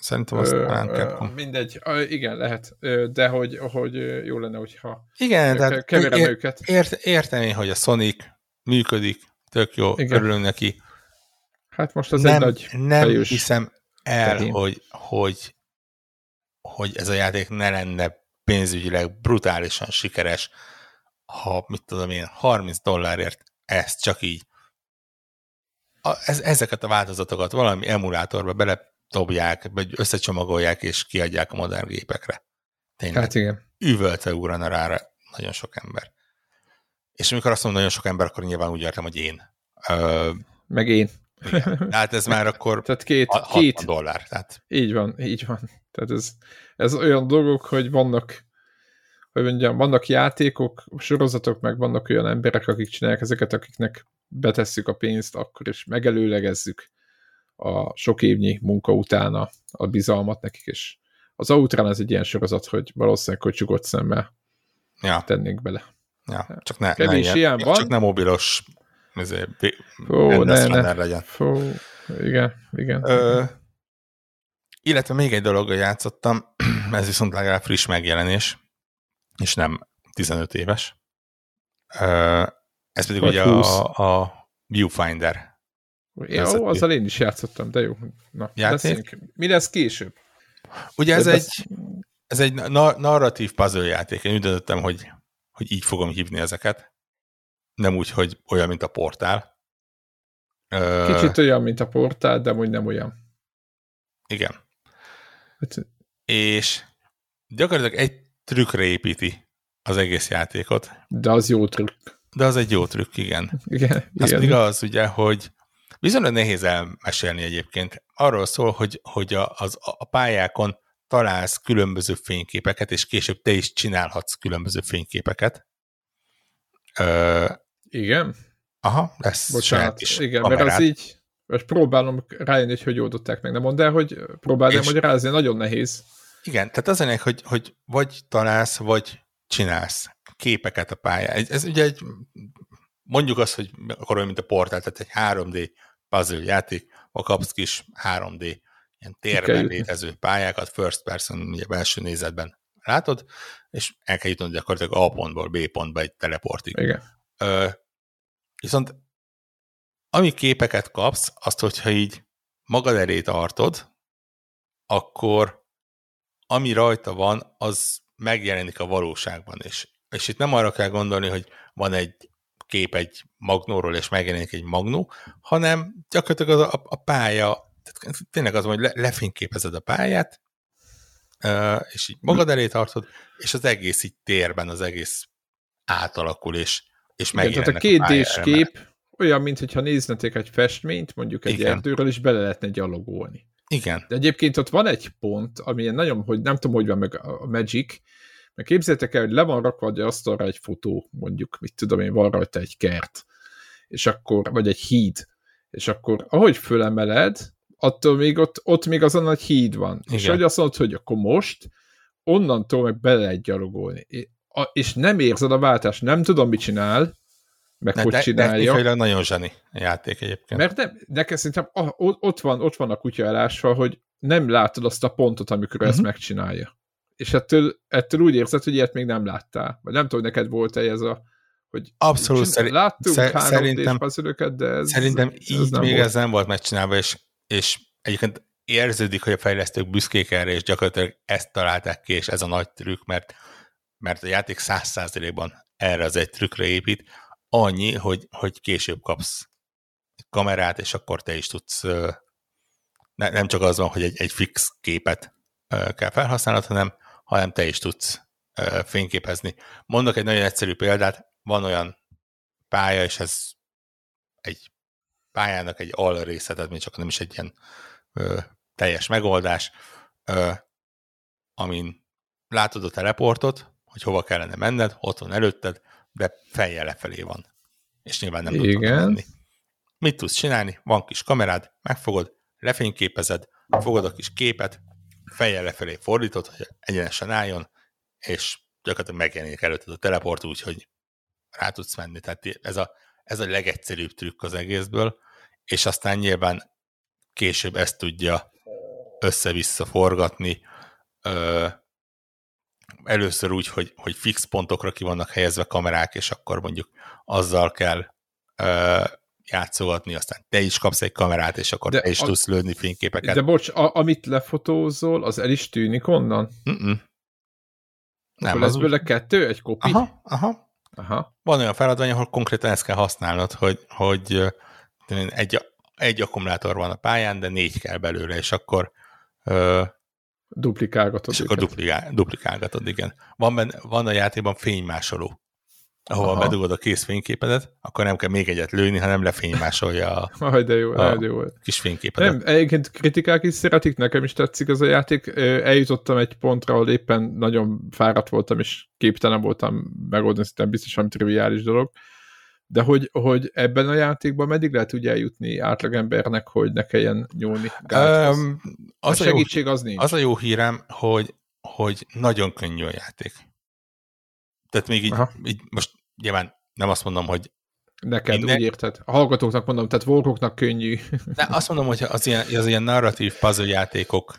Szerintem az talán Capcom. Mindegy, igen, lehet, de hogy, hogy jó lenne, hogyha igen, tehát keverem ér, őket. Ért, érteni, hogy a Sonic működik, tök jó, igen. örülünk neki. Hát most az nem, egy nagy Nem fejős hiszem el, hogy, hogy, hogy ez a játék ne lenne pénzügyileg brutálisan sikeres, ha, mit tudom én, 30 dollárért ezt csak így a, ez, ezeket a változatokat valami emulátorba beletobják, vagy összecsomagolják, és kiadják a modern gépekre. Tényleg. Hát igen. Üvöltve ugrana rá nagyon sok ember. És amikor azt mondom nagyon sok ember, akkor nyilván úgy értem, hogy én. Ö, Meg én. Igen. Tehát ez már akkor tehát két, két dollár. Tehát. Így van, így van. Tehát ez, ez olyan dolgok, hogy vannak hogy mondjam, vannak játékok, sorozatok, meg vannak olyan emberek, akik csinálják ezeket, akiknek betesszük a pénzt, akkor is megelőlegezzük a sok évnyi munka utána a bizalmat nekik, és az Outrun ez egy ilyen sorozat, hogy valószínűleg hogy csugott szemmel ja. tennénk bele. Ja, csak ne, Kevés ne ilyen, ilyen van. Csak nem mobilos Fó, ne, ne. legyen. Fó, Igen, igen. Ö, illetve még egy dologgal játszottam, ez viszont legalább friss megjelenés, és nem 15 éves. Ö, ez pedig Vagy ugye 20. a, a Viewfinder. Ja, ez ó, azzal én is játszottam, de jó. Na, Játék? Mi lesz később? Ugye ez De egy, ez egy na- narratív puzzle játék. Én úgy döntöttem, hogy, hogy így fogom hívni ezeket. Nem úgy, hogy olyan, mint a portál. Kicsit olyan, mint a portál, de úgy nem olyan. Igen. Hát, És gyakorlatilag egy trükkre építi az egész játékot. De az jó trükk. De az egy jó trükk, igen. Igen, Az pedig igen. az ugye, hogy viszonylag nehéz elmesélni egyébként. Arról szól, hogy, hogy a, az, a pályákon találsz különböző fényképeket, és később te is csinálhatsz különböző fényképeket. Ö, igen? aha, lesz Bocsánat. Igen, kamerád. mert az így, most próbálom rájönni, hogy hogy oldották meg. Nem mondd el, hogy próbálnám És- magyarázni, nagyon nehéz. Igen, tehát az lényeg, hogy, hogy vagy találsz, vagy csinálsz képeket a pályán. Ez, ez ugye egy, mondjuk azt, hogy akkor olyan, mint a portál, tehát egy 3D puzzle játék, a kapsz kis 3D ilyen térben létező pályákat, first person, ugye belső nézetben látod, és el kell jutnod gyakorlatilag A pontból B pontba egy teleportig. Igen. Ö, viszont ami képeket kapsz, azt, hogyha így magad elé tartod, akkor ami rajta van, az megjelenik a valóságban is. És itt nem arra kell gondolni, hogy van egy kép egy magnóról, és megjelenik egy magnó, hanem gyakorlatilag az a, a pálya, tényleg az, hogy le, lefényképezed a pályát, és így magad elé tartod, és az egész így térben, az egész átalakul, és, és Igen, tehát a két d kép olyan, mintha néznetek egy festményt, mondjuk egy Igen. erdőről, és bele lehetne gyalogolni. Igen, De egyébként ott van egy pont, ami nagyon, hogy nem tudom, hogy van meg a Magic, mert képzeljétek el, hogy le van rakva egy asztalra egy fotó, mondjuk, mit tudom én, van rajta egy kert, és akkor, vagy egy híd, és akkor ahogy fölemeled, attól még ott, ott még azon egy híd van. Igen. És hogy azt mondod, hogy akkor most onnantól meg bele lehet gyalogolni. A- És nem érzed a váltást, nem tudom, mit csinál, meg de, hogy de csinálja. technikailag nagyon zseni a játék egyébként. Mert nem, nekem szerintem ah, ott van, ott van a kutya elásva, hogy nem látod azt a pontot, amikor uh-huh. ezt Mhm. megcsinálja. És ettől, ettől úgy érzed, hogy ilyet még nem láttál. Vagy nem tudom, neked volt-e ez a, hogy Abszolút csin- szeri- láttunk szer- 3 szerintem- de ez, Szerintem ez így nem még volt. ez nem volt megcsinálva, és, és egyébként érződik, hogy a fejlesztők büszkék erre, és gyakorlatilag ezt találták ki, és ez a nagy trükk, mert, mert a játék száz százalékban erre az egy trükkre épít, annyi, hogy, hogy később kapsz egy kamerát, és akkor te is tudsz, ne, nem csak az van, hogy egy, egy fix képet kell felhasználnod, hanem, hanem te is tudsz fényképezni. Mondok egy nagyon egyszerű példát, van olyan pálya, és ez egy pályának egy al része, tehát még csak nem is egy ilyen ö, teljes megoldás, ö, amin látod a teleportot, hogy hova kellene menned, ott van előtted, de fejjel lefelé van. És nyilván nem tudod menni. Mit tudsz csinálni? Van kis kamerád, megfogod, lefényképezed, fogod a kis képet, fejjel lefelé fordítod, hogy egyenesen álljon, és gyakorlatilag megjelenik előtted a teleport úgy, hogy rá tudsz menni. Tehát ez a, ez a legegyszerűbb trükk az egészből, és aztán nyilván később ezt tudja össze-vissza forgatni. Ö, először úgy, hogy, hogy fix pontokra ki vannak helyezve kamerák, és akkor mondjuk azzal kell ö, játszogatni, aztán te is kapsz egy kamerát, és akkor De te is a- tudsz lőni fényképeket. De bocs, a, amit lefotózol, az el is tűnik onnan? Mm-mm. Nem, Nem, lesz az úgy... belőle kettő, egy kopi? Aha, aha. Aha. Van olyan feladvány, ahol konkrétan ezt kell használnod, hogy, hogy egy, egy akkumulátor van a pályán, de négy kell belőle, és akkor ö, Duplikálgatod és akkor duplikál, duplikálgatod, igen. Van, benne, van a játékban fénymásoló, ahova Aha. bedugod a kész fényképedet, akkor nem kell még egyet lőni, hanem lefénymásolja a Aj, de jó, A- de jó. kis fényképedet. Nem, egyébként kritikák is szeretik, nekem is tetszik ez a játék. Eljutottam egy pontra, ahol éppen nagyon fáradt voltam, és képtelen voltam megoldani, szerintem biztos, ami triviális dolog. De hogy, hogy ebben a játékban meddig lehet úgy eljutni átlagembernek, hogy ne kelljen nyúlni gáthoz? Um, a az, a jó, segítség az nincs. az a jó hírem, hogy, hogy nagyon könnyű a játék. Tehát még így, Aha. így most nyilván nem azt mondom, hogy Neked, Minden... úgy érted? A hallgatóknak mondom, tehát volkoknak könnyű. De azt mondom, hogy az ilyen, az ilyen narratív puzzle játékok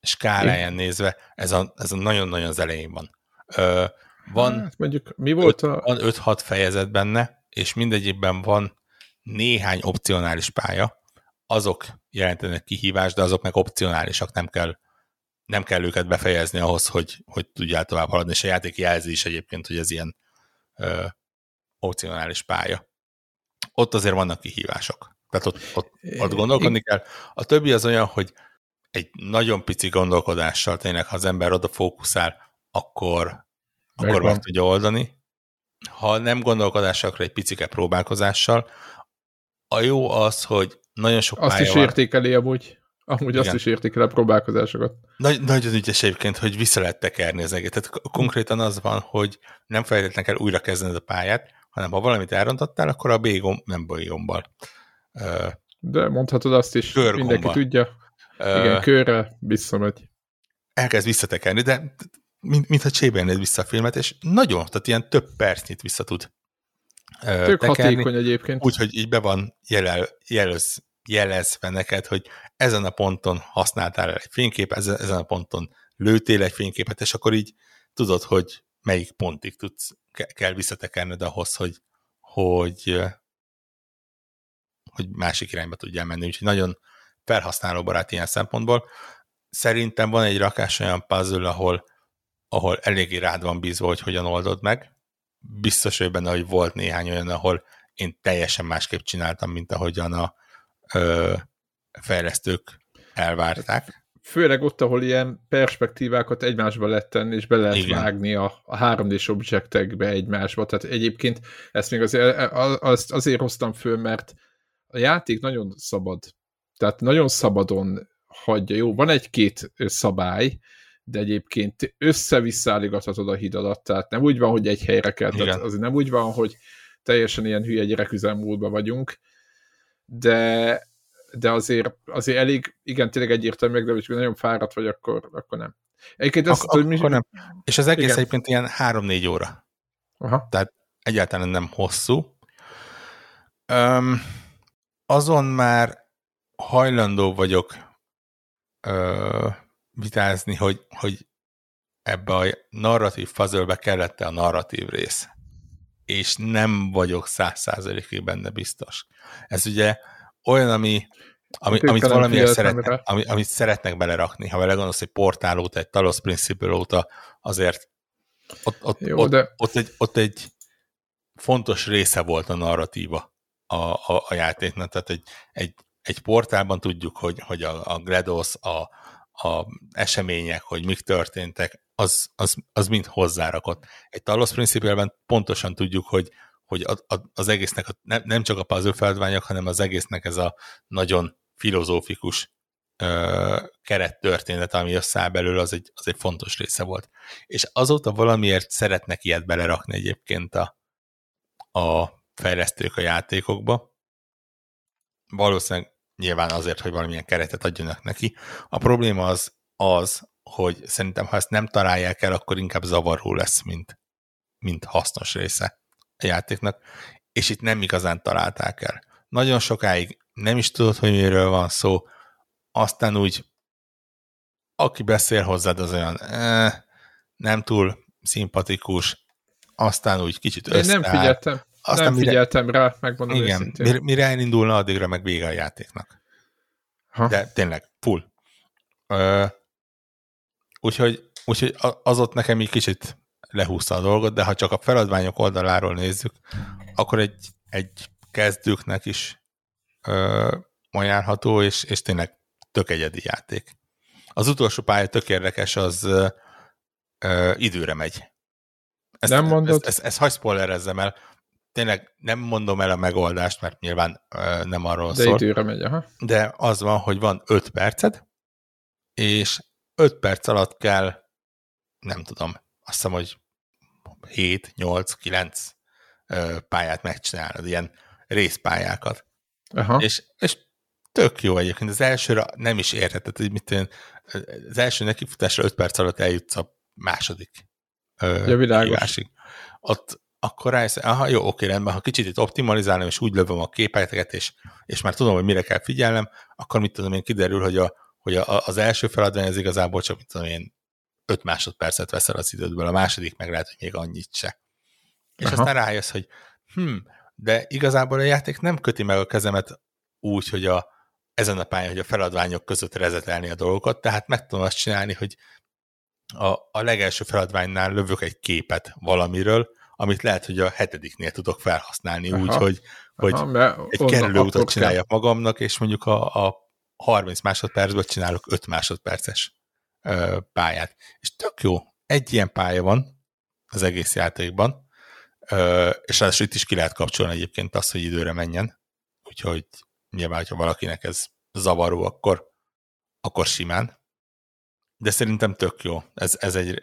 skáláján nézve, ez a, ez a nagyon-nagyon az elején van. Ö, van, hát mondjuk, mi volt öt, a... Van 5-6 fejezet benne, és mindegyikben van néhány opcionális pálya, azok jelentenek kihívást, de azok meg opcionálisak, nem kell, nem kell őket befejezni ahhoz, hogy, hogy tudjál tovább haladni, és a játék jelzi is egyébként, hogy ez ilyen opcionális pálya. Ott azért vannak kihívások. Tehát ott, ott, ott gondolkodni kell. A többi az olyan, hogy egy nagyon pici gondolkodással tényleg, ha az ember oda fókuszál, akkor, akkor meg tudja oldani. Ha nem gondolkodással, akkor egy picike próbálkozással. A jó az, hogy nagyon sok Azt is van. értékeli amúgy. Amúgy Igen. azt is értékel a próbálkozásokat. Nagy, nagyon ügyes egyébként, hogy vissza lehet tekerni az egészet. Tehát konkrétan az van, hogy nem feltétlenül kell újra kezdened a pályát, hanem ha valamit elrontottál, akkor a B-gomb, nem B-gombbal. De mondhatod azt is, mindenki tudja. Igen, körre visszamegy. Elkezd visszatekerni, de mint, mintha csébennéd vissza a filmet, és nagyon, tehát ilyen több percnyit vissza tud Tök tekerni, hatékony egyébként. Úgyhogy így be van jelel, jelöz, jelezve neked, hogy ezen a ponton használtál egy fénykép, ezen, a ponton lőtél egy fényképet, és akkor így tudod, hogy melyik pontig tudsz, kell visszatekerned ahhoz, hogy, hogy, hogy másik irányba tudjál menni. Úgyhogy nagyon felhasználóbarát ilyen szempontból. Szerintem van egy rakás olyan puzzle, ahol, ahol eléggé rád van bízva, hogy hogyan oldod meg. Biztos, hogy benne, hogy volt néhány olyan, ahol én teljesen másképp csináltam, mint ahogyan a ö, fejlesztők elvárták. Főleg ott, ahol ilyen perspektívákat egymásba lehet tenni, és be lehet Igen. vágni a, a 3D-s objektekbe egymásba. Tehát egyébként ezt még azért, azt azért hoztam föl, mert a játék nagyon szabad. Tehát nagyon szabadon hagyja. Jó, van egy-két szabály, de egyébként össze-visszaállígathatod a híd alatt, tehát nem úgy van, hogy egy helyre kell, tehát azért nem úgy van, hogy teljesen ilyen hülye gyereküzemmódban vagyunk, de, de azért, azért elég, igen, tényleg egyértelmű, de hogy nagyon fáradt vagy, akkor, akkor nem. Egyébként azt, Ak- hogy mi... nem. És az egész igen. egyébként ilyen 3-4 óra. Aha. Tehát egyáltalán nem hosszú. Um, azon már hajlandó vagyok ö, vitázni, hogy, hogy ebbe a narratív fazölbe kellett a narratív rész. És nem vagyok száz százalékig benne biztos. Ez ugye olyan, ami, ami amit valamiért szeretnek, ami, amit szeretnek belerakni. Ha vele gondolsz, hogy portál óta, egy Talos Principle óta, azért ott, ott, Jó, ott, de... ott, egy, ott egy fontos része volt a narratíva a, a, a játéknak. Tehát egy, egy, egy portálban tudjuk, hogy, hogy a, a GLaDOS, a, a események, hogy mik történtek, az, az, az mind hozzárakott. Egy Talos Principle-ben pontosan tudjuk, hogy, hogy a, a, az egésznek, a, nem, nem csak a puzzle feladványok, hanem az egésznek ez a nagyon filozófikus ö, kerettörténet, ami összeáll belőle, az egy, az egy fontos része volt. És azóta valamiért szeretnek ilyet belerakni egyébként a, a fejlesztők a játékokba. Valószínűleg nyilván azért, hogy valamilyen keretet adjanak neki. A probléma az az, hogy szerintem, ha ezt nem találják el, akkor inkább zavaró lesz, mint, mint hasznos része játéknak, és itt nem igazán találták el. Nagyon sokáig nem is tudod, hogy miről van szó, aztán úgy aki beszél hozzád, az olyan eh, nem túl szimpatikus, aztán úgy kicsit összeáll. Én nem figyeltem. Aztán nem mire, figyeltem rá, megmondom Igen, őszintén. mire, mire elindulna, addigra meg vége a játéknak. Ha. De tényleg, full. Ö, úgyhogy, úgyhogy az ott nekem így kicsit lehúzta a dolgot, de ha csak a feladványok oldaláról nézzük, akkor egy, egy kezdőknek is ö, ajánlható, és, és tényleg tök egyedi játék. Az utolsó pálya tök érdekes, az ö, ö, időre megy. Ezt, nem mondod? Ezt, ezt, ezt hagy spoilerezzem el tényleg nem mondom el a megoldást, mert nyilván uh, nem arról de szól. időre megy, aha. De az van, hogy van 5 perced, és 5 perc alatt kell, nem tudom, azt hiszem, hogy 7, 8, 9 uh, pályát megcsinálod, ilyen részpályákat. Aha. És, és tök jó egyébként. Az elsőre nem is érheted, hogy mit én, az első nekifutásra 5 perc alatt eljutsz a második ja, világos. Ott, akkor rájössz, aha, jó, oké, rendben, ha kicsit itt optimalizálom, és úgy lövöm a képeket, és, és már tudom, hogy mire kell figyelnem, akkor mit tudom én, kiderül, hogy, a, hogy a, az első feladvány az igazából csak, mit tudom én, 5 másodpercet veszel az idődből, a második meg lehet, hogy még annyit se. És Aha. aztán rájössz, hogy hm, de igazából a játék nem köti meg a kezemet úgy, hogy a, ezen a pályán, hogy a feladványok között rezetelni a dolgokat, tehát meg tudom azt csinálni, hogy a, a legelső feladványnál lövök egy képet valamiről, amit lehet, hogy a hetediknél tudok felhasználni Aha. úgy, hogy, hogy Aha, egy kerülőutat csináljak kell. magamnak, és mondjuk a, a 30 másodpercből csinálok 5 másodperces pályát. És tök jó, egy ilyen pálya van az egész játékban, és ráadásul itt is ki lehet kapcsolni egyébként azt, hogy időre menjen, úgyhogy nyilván, ha valakinek ez zavaró, akkor, akkor simán. De szerintem tök jó. Ez, ez egy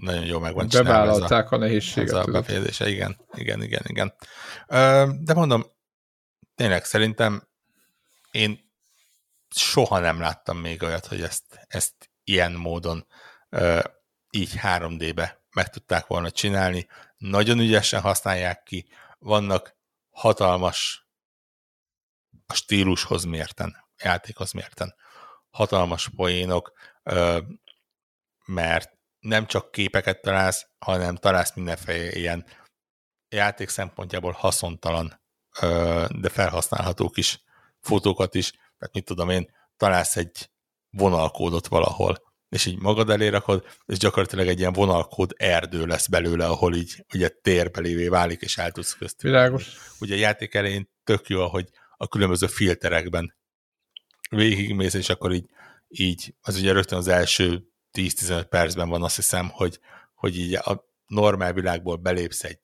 nagyon jó megvan csinálva. Bevállalták a, a nehézséget. Ez a befejezése, igen, igen, igen, igen. De mondom, tényleg szerintem én soha nem láttam még olyat, hogy ezt, ezt ilyen módon így 3D-be meg tudták volna csinálni. Nagyon ügyesen használják ki, vannak hatalmas a stílushoz mérten, játékhoz mérten hatalmas poénok, mert nem csak képeket találsz, hanem találsz mindenféle ilyen játék szempontjából haszontalan, de felhasználható kis fotókat is, tehát mit tudom én, találsz egy vonalkódot valahol, és így magad elé rakod, és gyakorlatilag egy ilyen vonalkód erdő lesz belőle, ahol így ugye térbelévé válik, és el tudsz közt. Világos. Ugye a játék elején tök jó, hogy a különböző filterekben végigmész, és akkor így, így az ugye rögtön az első 10-15 percben van azt hiszem, hogy, hogy így a normál világból belépsz egy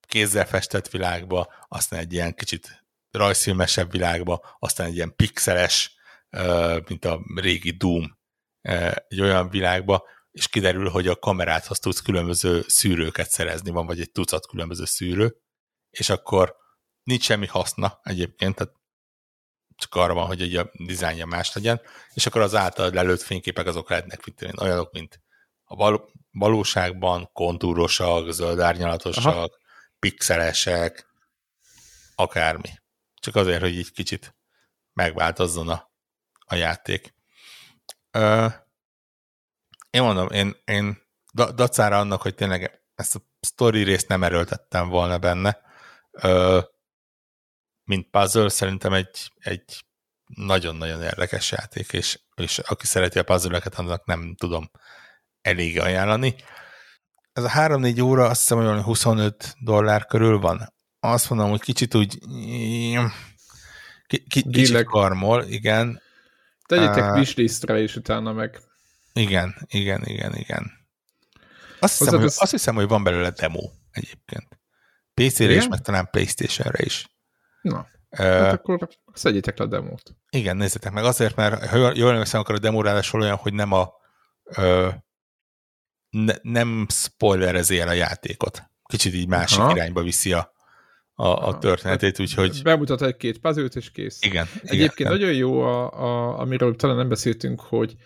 kézzel festett világba, aztán egy ilyen kicsit rajzfilmesebb világba, aztán egy ilyen pixeles, mint a régi Doom egy olyan világba, és kiderül, hogy a kamerádhoz tudsz különböző szűrőket szerezni, van vagy egy tucat különböző szűrő, és akkor nincs semmi haszna egyébként, tehát csak arra van, hogy a dizájnja más legyen, és akkor az általad lelőtt fényképek azok lehetnek mint olyanok, mint a val- valóságban kontúrosak, zöld árnyalatosak, Aha. pixelesek, akármi. Csak azért, hogy így kicsit megváltozzon a, a játék. Ö, én mondom, én, én dacára annak, hogy tényleg ezt a story részt nem erőltettem volna benne, ö, mint puzzle, szerintem egy, egy nagyon-nagyon érdekes játék, és, és aki szereti a puzzle annak nem tudom elég ajánlani. Ez a 3-4 óra azt hiszem, hogy 25 dollár körül van. Azt mondom, hogy kicsit úgy ki, ki, kicsit karmol, igen. Tegyétek uh, wishlistre, és utána meg. Igen, igen, igen, igen. Azt hiszem, hogy, azt hiszem, hogy van belőle demo egyébként. PC-re is, meg talán Playstation-re is. Na, hát akkor szedjétek le a demót. Igen, nézzétek meg. Azért, mert ha jól emlékszem, akkor a demó olyan, hogy nem a ö, ne, nem spoilerezi el a játékot. Kicsit így másik Aha. irányba viszi a, a, a történetét, úgyhogy... Bemutat egy-két puzzle és kész. Igen. Egyébként igen. nagyon jó, a, a, amiről talán nem beszéltünk, hogy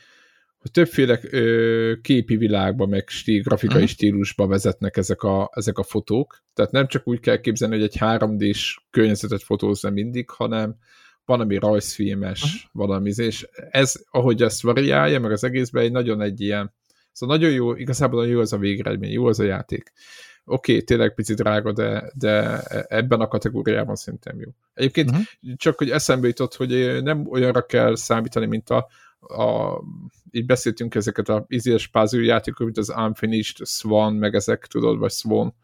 hogy többféle ö, képi világba, meg stíl, grafikai uh-huh. stílusba vezetnek ezek a, ezek a fotók. Tehát nem csak úgy kell képzelni, hogy egy 3D-s környezetet fotózza mindig, hanem valami rajzfilmes, uh-huh. valami, és ez, ahogy ezt variálja, meg az egészben egy nagyon egy ilyen, szóval nagyon jó, igazából nagyon jó az a végeredmény, jó az a játék. Oké, okay, tényleg picit drága, de, de ebben a kategóriában szerintem jó. Egyébként uh-huh. csak, hogy eszembe jutott, hogy nem olyanra kell számítani, mint a, a, így beszéltünk ezeket a izés puzzle játékok, mint az Unfinished, Swan, meg ezek, tudod, vagy Swan,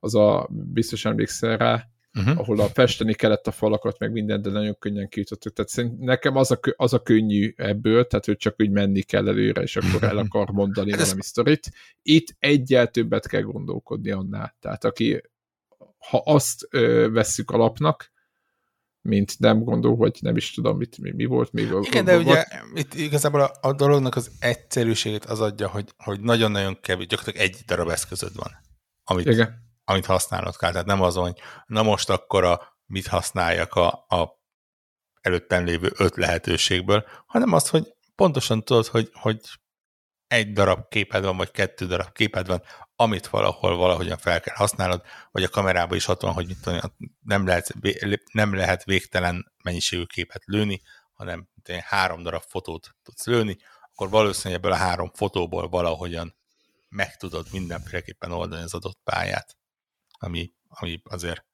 az a, biztos emlékszel rá, uh-huh. ahol a festeni kellett a falakat, meg mindent, de nagyon könnyen kijutottuk. Tehát szerint nekem az a, az a könnyű ebből, tehát hogy csak úgy menni kell előre, és akkor el akar mondani valami sztorit. Itt egyel többet kell gondolkodni annál. Tehát aki, ha azt ö, vesszük alapnak, mint nem gondol, vagy nem is tudom, mit, mi, mi volt még. Igen, de ugye itt igazából a, a dolognak az egyszerűségét az adja, hogy, hogy nagyon-nagyon kevés, gyakorlatilag egy darab eszközöd van, amit, Igen. Amit használnod kell. Tehát nem az, hogy na most akkor a, mit használjak a, a előttem lévő öt lehetőségből, hanem az, hogy pontosan tudod, hogy, hogy egy darab képed van, vagy kettő darab képed van, amit valahol valahogyan fel kell használnod, vagy a kamerába is ott van, hogy mit tudom, nem, lehet, nem lehet végtelen mennyiségű képet lőni, hanem három darab fotót tudsz lőni, akkor valószínűleg ebből a három fotóból valahogyan meg tudod mindenféleképpen oldani az adott pályát, ami, ami azért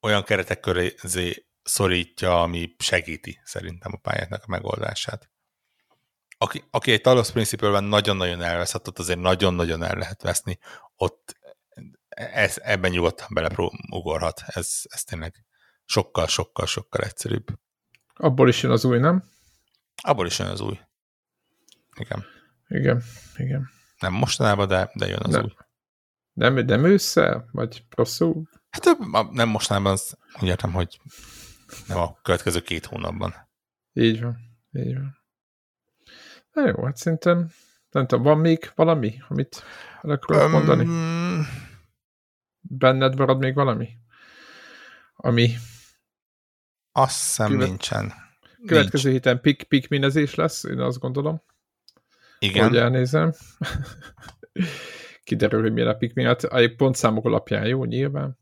olyan keretek közé szorítja, ami segíti szerintem a pályáknak a megoldását. Aki, aki egy Talos principle nagyon-nagyon elveszett, ott azért nagyon-nagyon el lehet veszni, ott ez, ebben nyugodtan beleugorhat. Ez, ez tényleg sokkal, sokkal, sokkal egyszerűbb. Abból is jön az új, nem? Abból is jön az új. Igen. Igen, igen. Nem mostanában, de, de jön az nem. új. Nem, nem ősszel? Vagy rosszul? Hát nem mostanában, az, úgy értem, hogy nem a következő két hónapban. Így van, így van. Na jó, hát szerintem nem tudom, van még valami, amit el akarok um, mondani? Benned marad még valami? Ami azt hiszem követ... nincsen. Következő Nincs. héten pik pikminezés lesz, én azt gondolom. Igen. Hogy elnézem. Kiderül, hogy milyen a pikmin. Hát a pontszámok alapján jó, nyilván.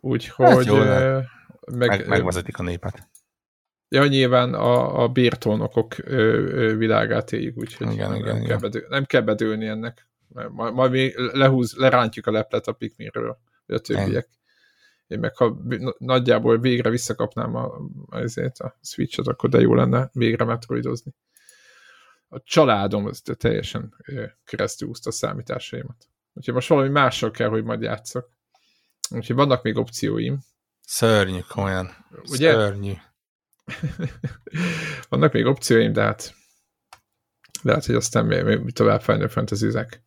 Úgyhogy... Hát jó, meg, meg, megvezetik a népet. Ja, nyilván a, a ö, világát éljük, úgyhogy igen, nem, igen, nem, igen. Kell bedő, nem kell bedőlni ennek. Majd, majd mi lehúz, lerántjuk a leplet a pikminről, a többiek. Én meg ha nagyjából végre visszakapnám a, azért a Switch-et, akkor de jó lenne végre metroidozni. A családom az teljesen keresztül a számításaimat. Úgyhogy most valami mással kell, hogy majd játszok. Úgyhogy vannak még opcióim. Szörnyű, komolyan. Ugye? Szörnyű. vannak még opcióim, de hát lehet, hogy aztán még, még tovább Final fantasy -zek.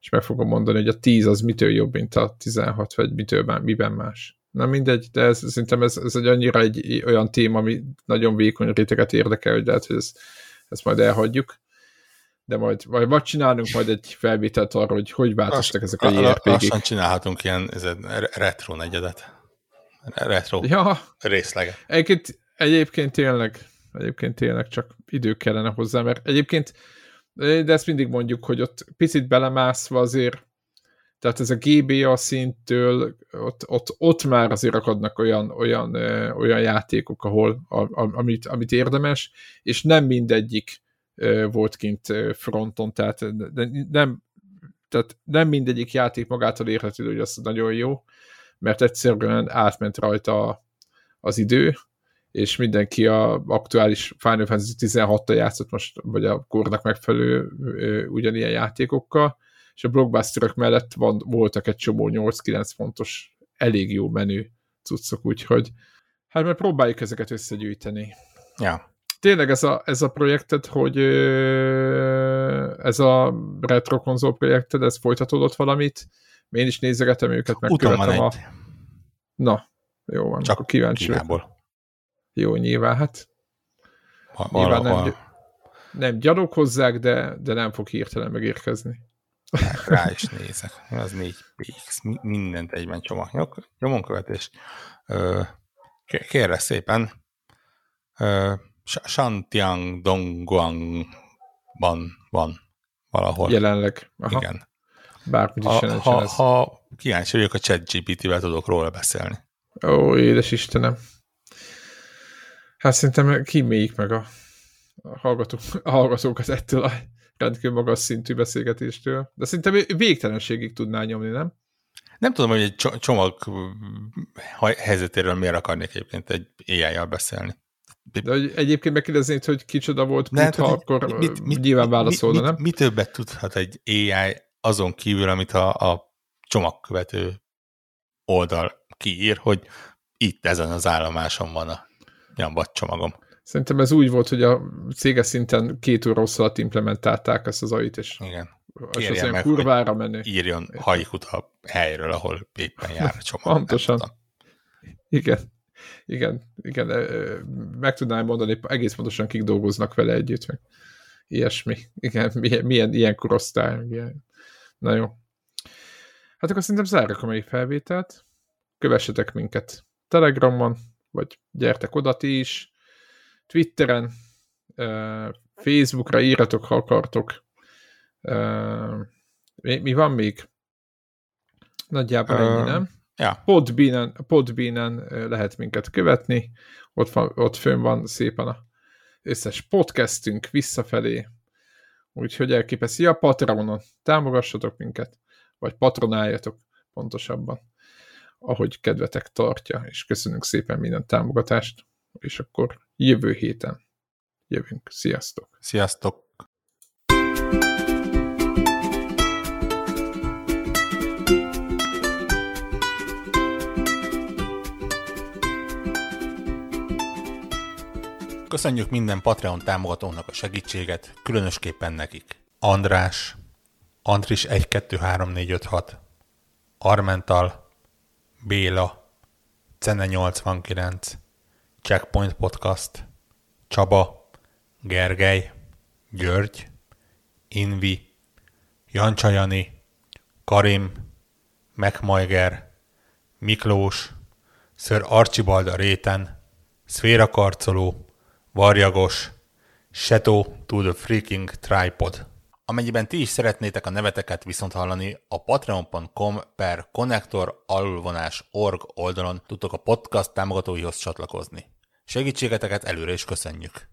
és meg fogom mondani, hogy a 10 az mitől jobb, mint a 16, vagy mitől, miben más. Na mindegy, de ez, szerintem ez, ez egy annyira egy olyan téma, ami nagyon vékony réteget érdekel, hogy lehet, hogy ez, ezt majd elhagyjuk de majd, majd vagy csinálunk majd egy felvételt arra, hogy hogy változtak ezek a JRPG-k. Lassan csinálhatunk ilyen ez retro negyedet. Retro ja. részleget. Egyébként, egyébként tényleg, egyébként tényleg csak idő kellene hozzá, mert egyébként de ezt mindig mondjuk, hogy ott picit belemászva azért, tehát ez a GBA szinttől, ott, ott, ott már azért akadnak olyan, olyan, olyan játékok, ahol, a, a, amit, amit érdemes, és nem mindegyik volt kint fronton, tehát nem, tehát nem mindegyik játék magától érhető, hogy az nagyon jó, mert egyszerűen átment rajta az idő, és mindenki a aktuális Final Fantasy 16-tal játszott most, vagy a kornak megfelelő ugyanilyen játékokkal, és a blockbusterok mellett van, voltak egy csomó 8-9 fontos, elég jó menü cuccok, úgyhogy hát majd próbáljuk ezeket összegyűjteni. Ja tényleg ez a, ez a projekted, hogy ez a retro konzol projekted, ez folytatódott valamit? Én is nézegetem őket, megkövetem a... Na, jó van, Csak akkor kíváncsi Kínából. Jó, nyilván, hát ha, nyilván nem, nem gyarok hozzák, de, de nem fog hirtelen megérkezni. Rá is nézek. Az négy PX, mindent egyben csomag. Nyomonkövetés. Kérlek szépen, Shantiang Dongguangban van valahol. Jelenleg. Aha. Igen. Bármit is ha, ha, ez. ha kíváncsi vagyok, a chat GPT-vel tudok róla beszélni. Ó, édes Istenem. Hát szerintem kíméljük meg a, a, hallgatók, a hallgatókat ettől a rendkívül magas szintű beszélgetéstől. De szerintem végtelenségig tudná nyomni, nem? Nem tudom, hogy egy csomag helyzetéről miért akarnék egyébként egy AI-jal beszélni. De hogy egyébként megkérdeznéd, hogy kicsoda volt Putha, hát, akkor mit, mit, nyilván válaszolna, mit, nem? Mi többet tudhat egy AI azon kívül, amit a, a csomagkövető oldal kiír, hogy itt ezen az állomáson van a nyambat csomagom. Szerintem ez úgy volt, hogy a céges szinten két óra alatt implementálták ezt az AI-t, és, Igen. és az meg, kurvára menő. Írjon hajkut a helyről, ahol éppen jár a csomag. Pontosan. Igen igen, igen, meg tudnám mondani egész pontosan, kik dolgoznak vele együtt, meg ilyesmi. Igen, milyen, milyen ilyen korosztály. Ilyen. Na jó. Hát akkor szerintem zárjuk a mai felvételt. Kövessetek minket Telegramon, vagy gyertek oda ti is, Twitteren, Facebookra írjatok, ha akartok, mi, mi van még? Nagyjából uh, ennyi, nem? Ja. Podbeanen, Podbeanen lehet minket követni, ott, van, ott fönn van szépen a összes podcastünk visszafelé, úgyhogy elképeszi a Patronon. Támogassatok minket, vagy patronáljatok pontosabban, ahogy kedvetek tartja, és köszönünk szépen minden támogatást, és akkor jövő héten jövünk. Sziasztok! Sziasztok! Köszönjük minden Patreon támogatónak a segítséget, különösképpen nekik. András, Andris 123456, Armental, Béla, Cene 89, Checkpoint Podcast, Csaba, Gergely, György, Invi, Jancsajani, Karim, Megmajger, Miklós, Sir Archibald a réten, Szféra Karcoló, Varjagos, Shadow to the Freaking Tripod. Amennyiben ti is szeretnétek a neveteket viszont hallani, a patreon.com per connector alulvonás org oldalon tudtok a podcast támogatóihoz csatlakozni. Segítségeteket előre is köszönjük!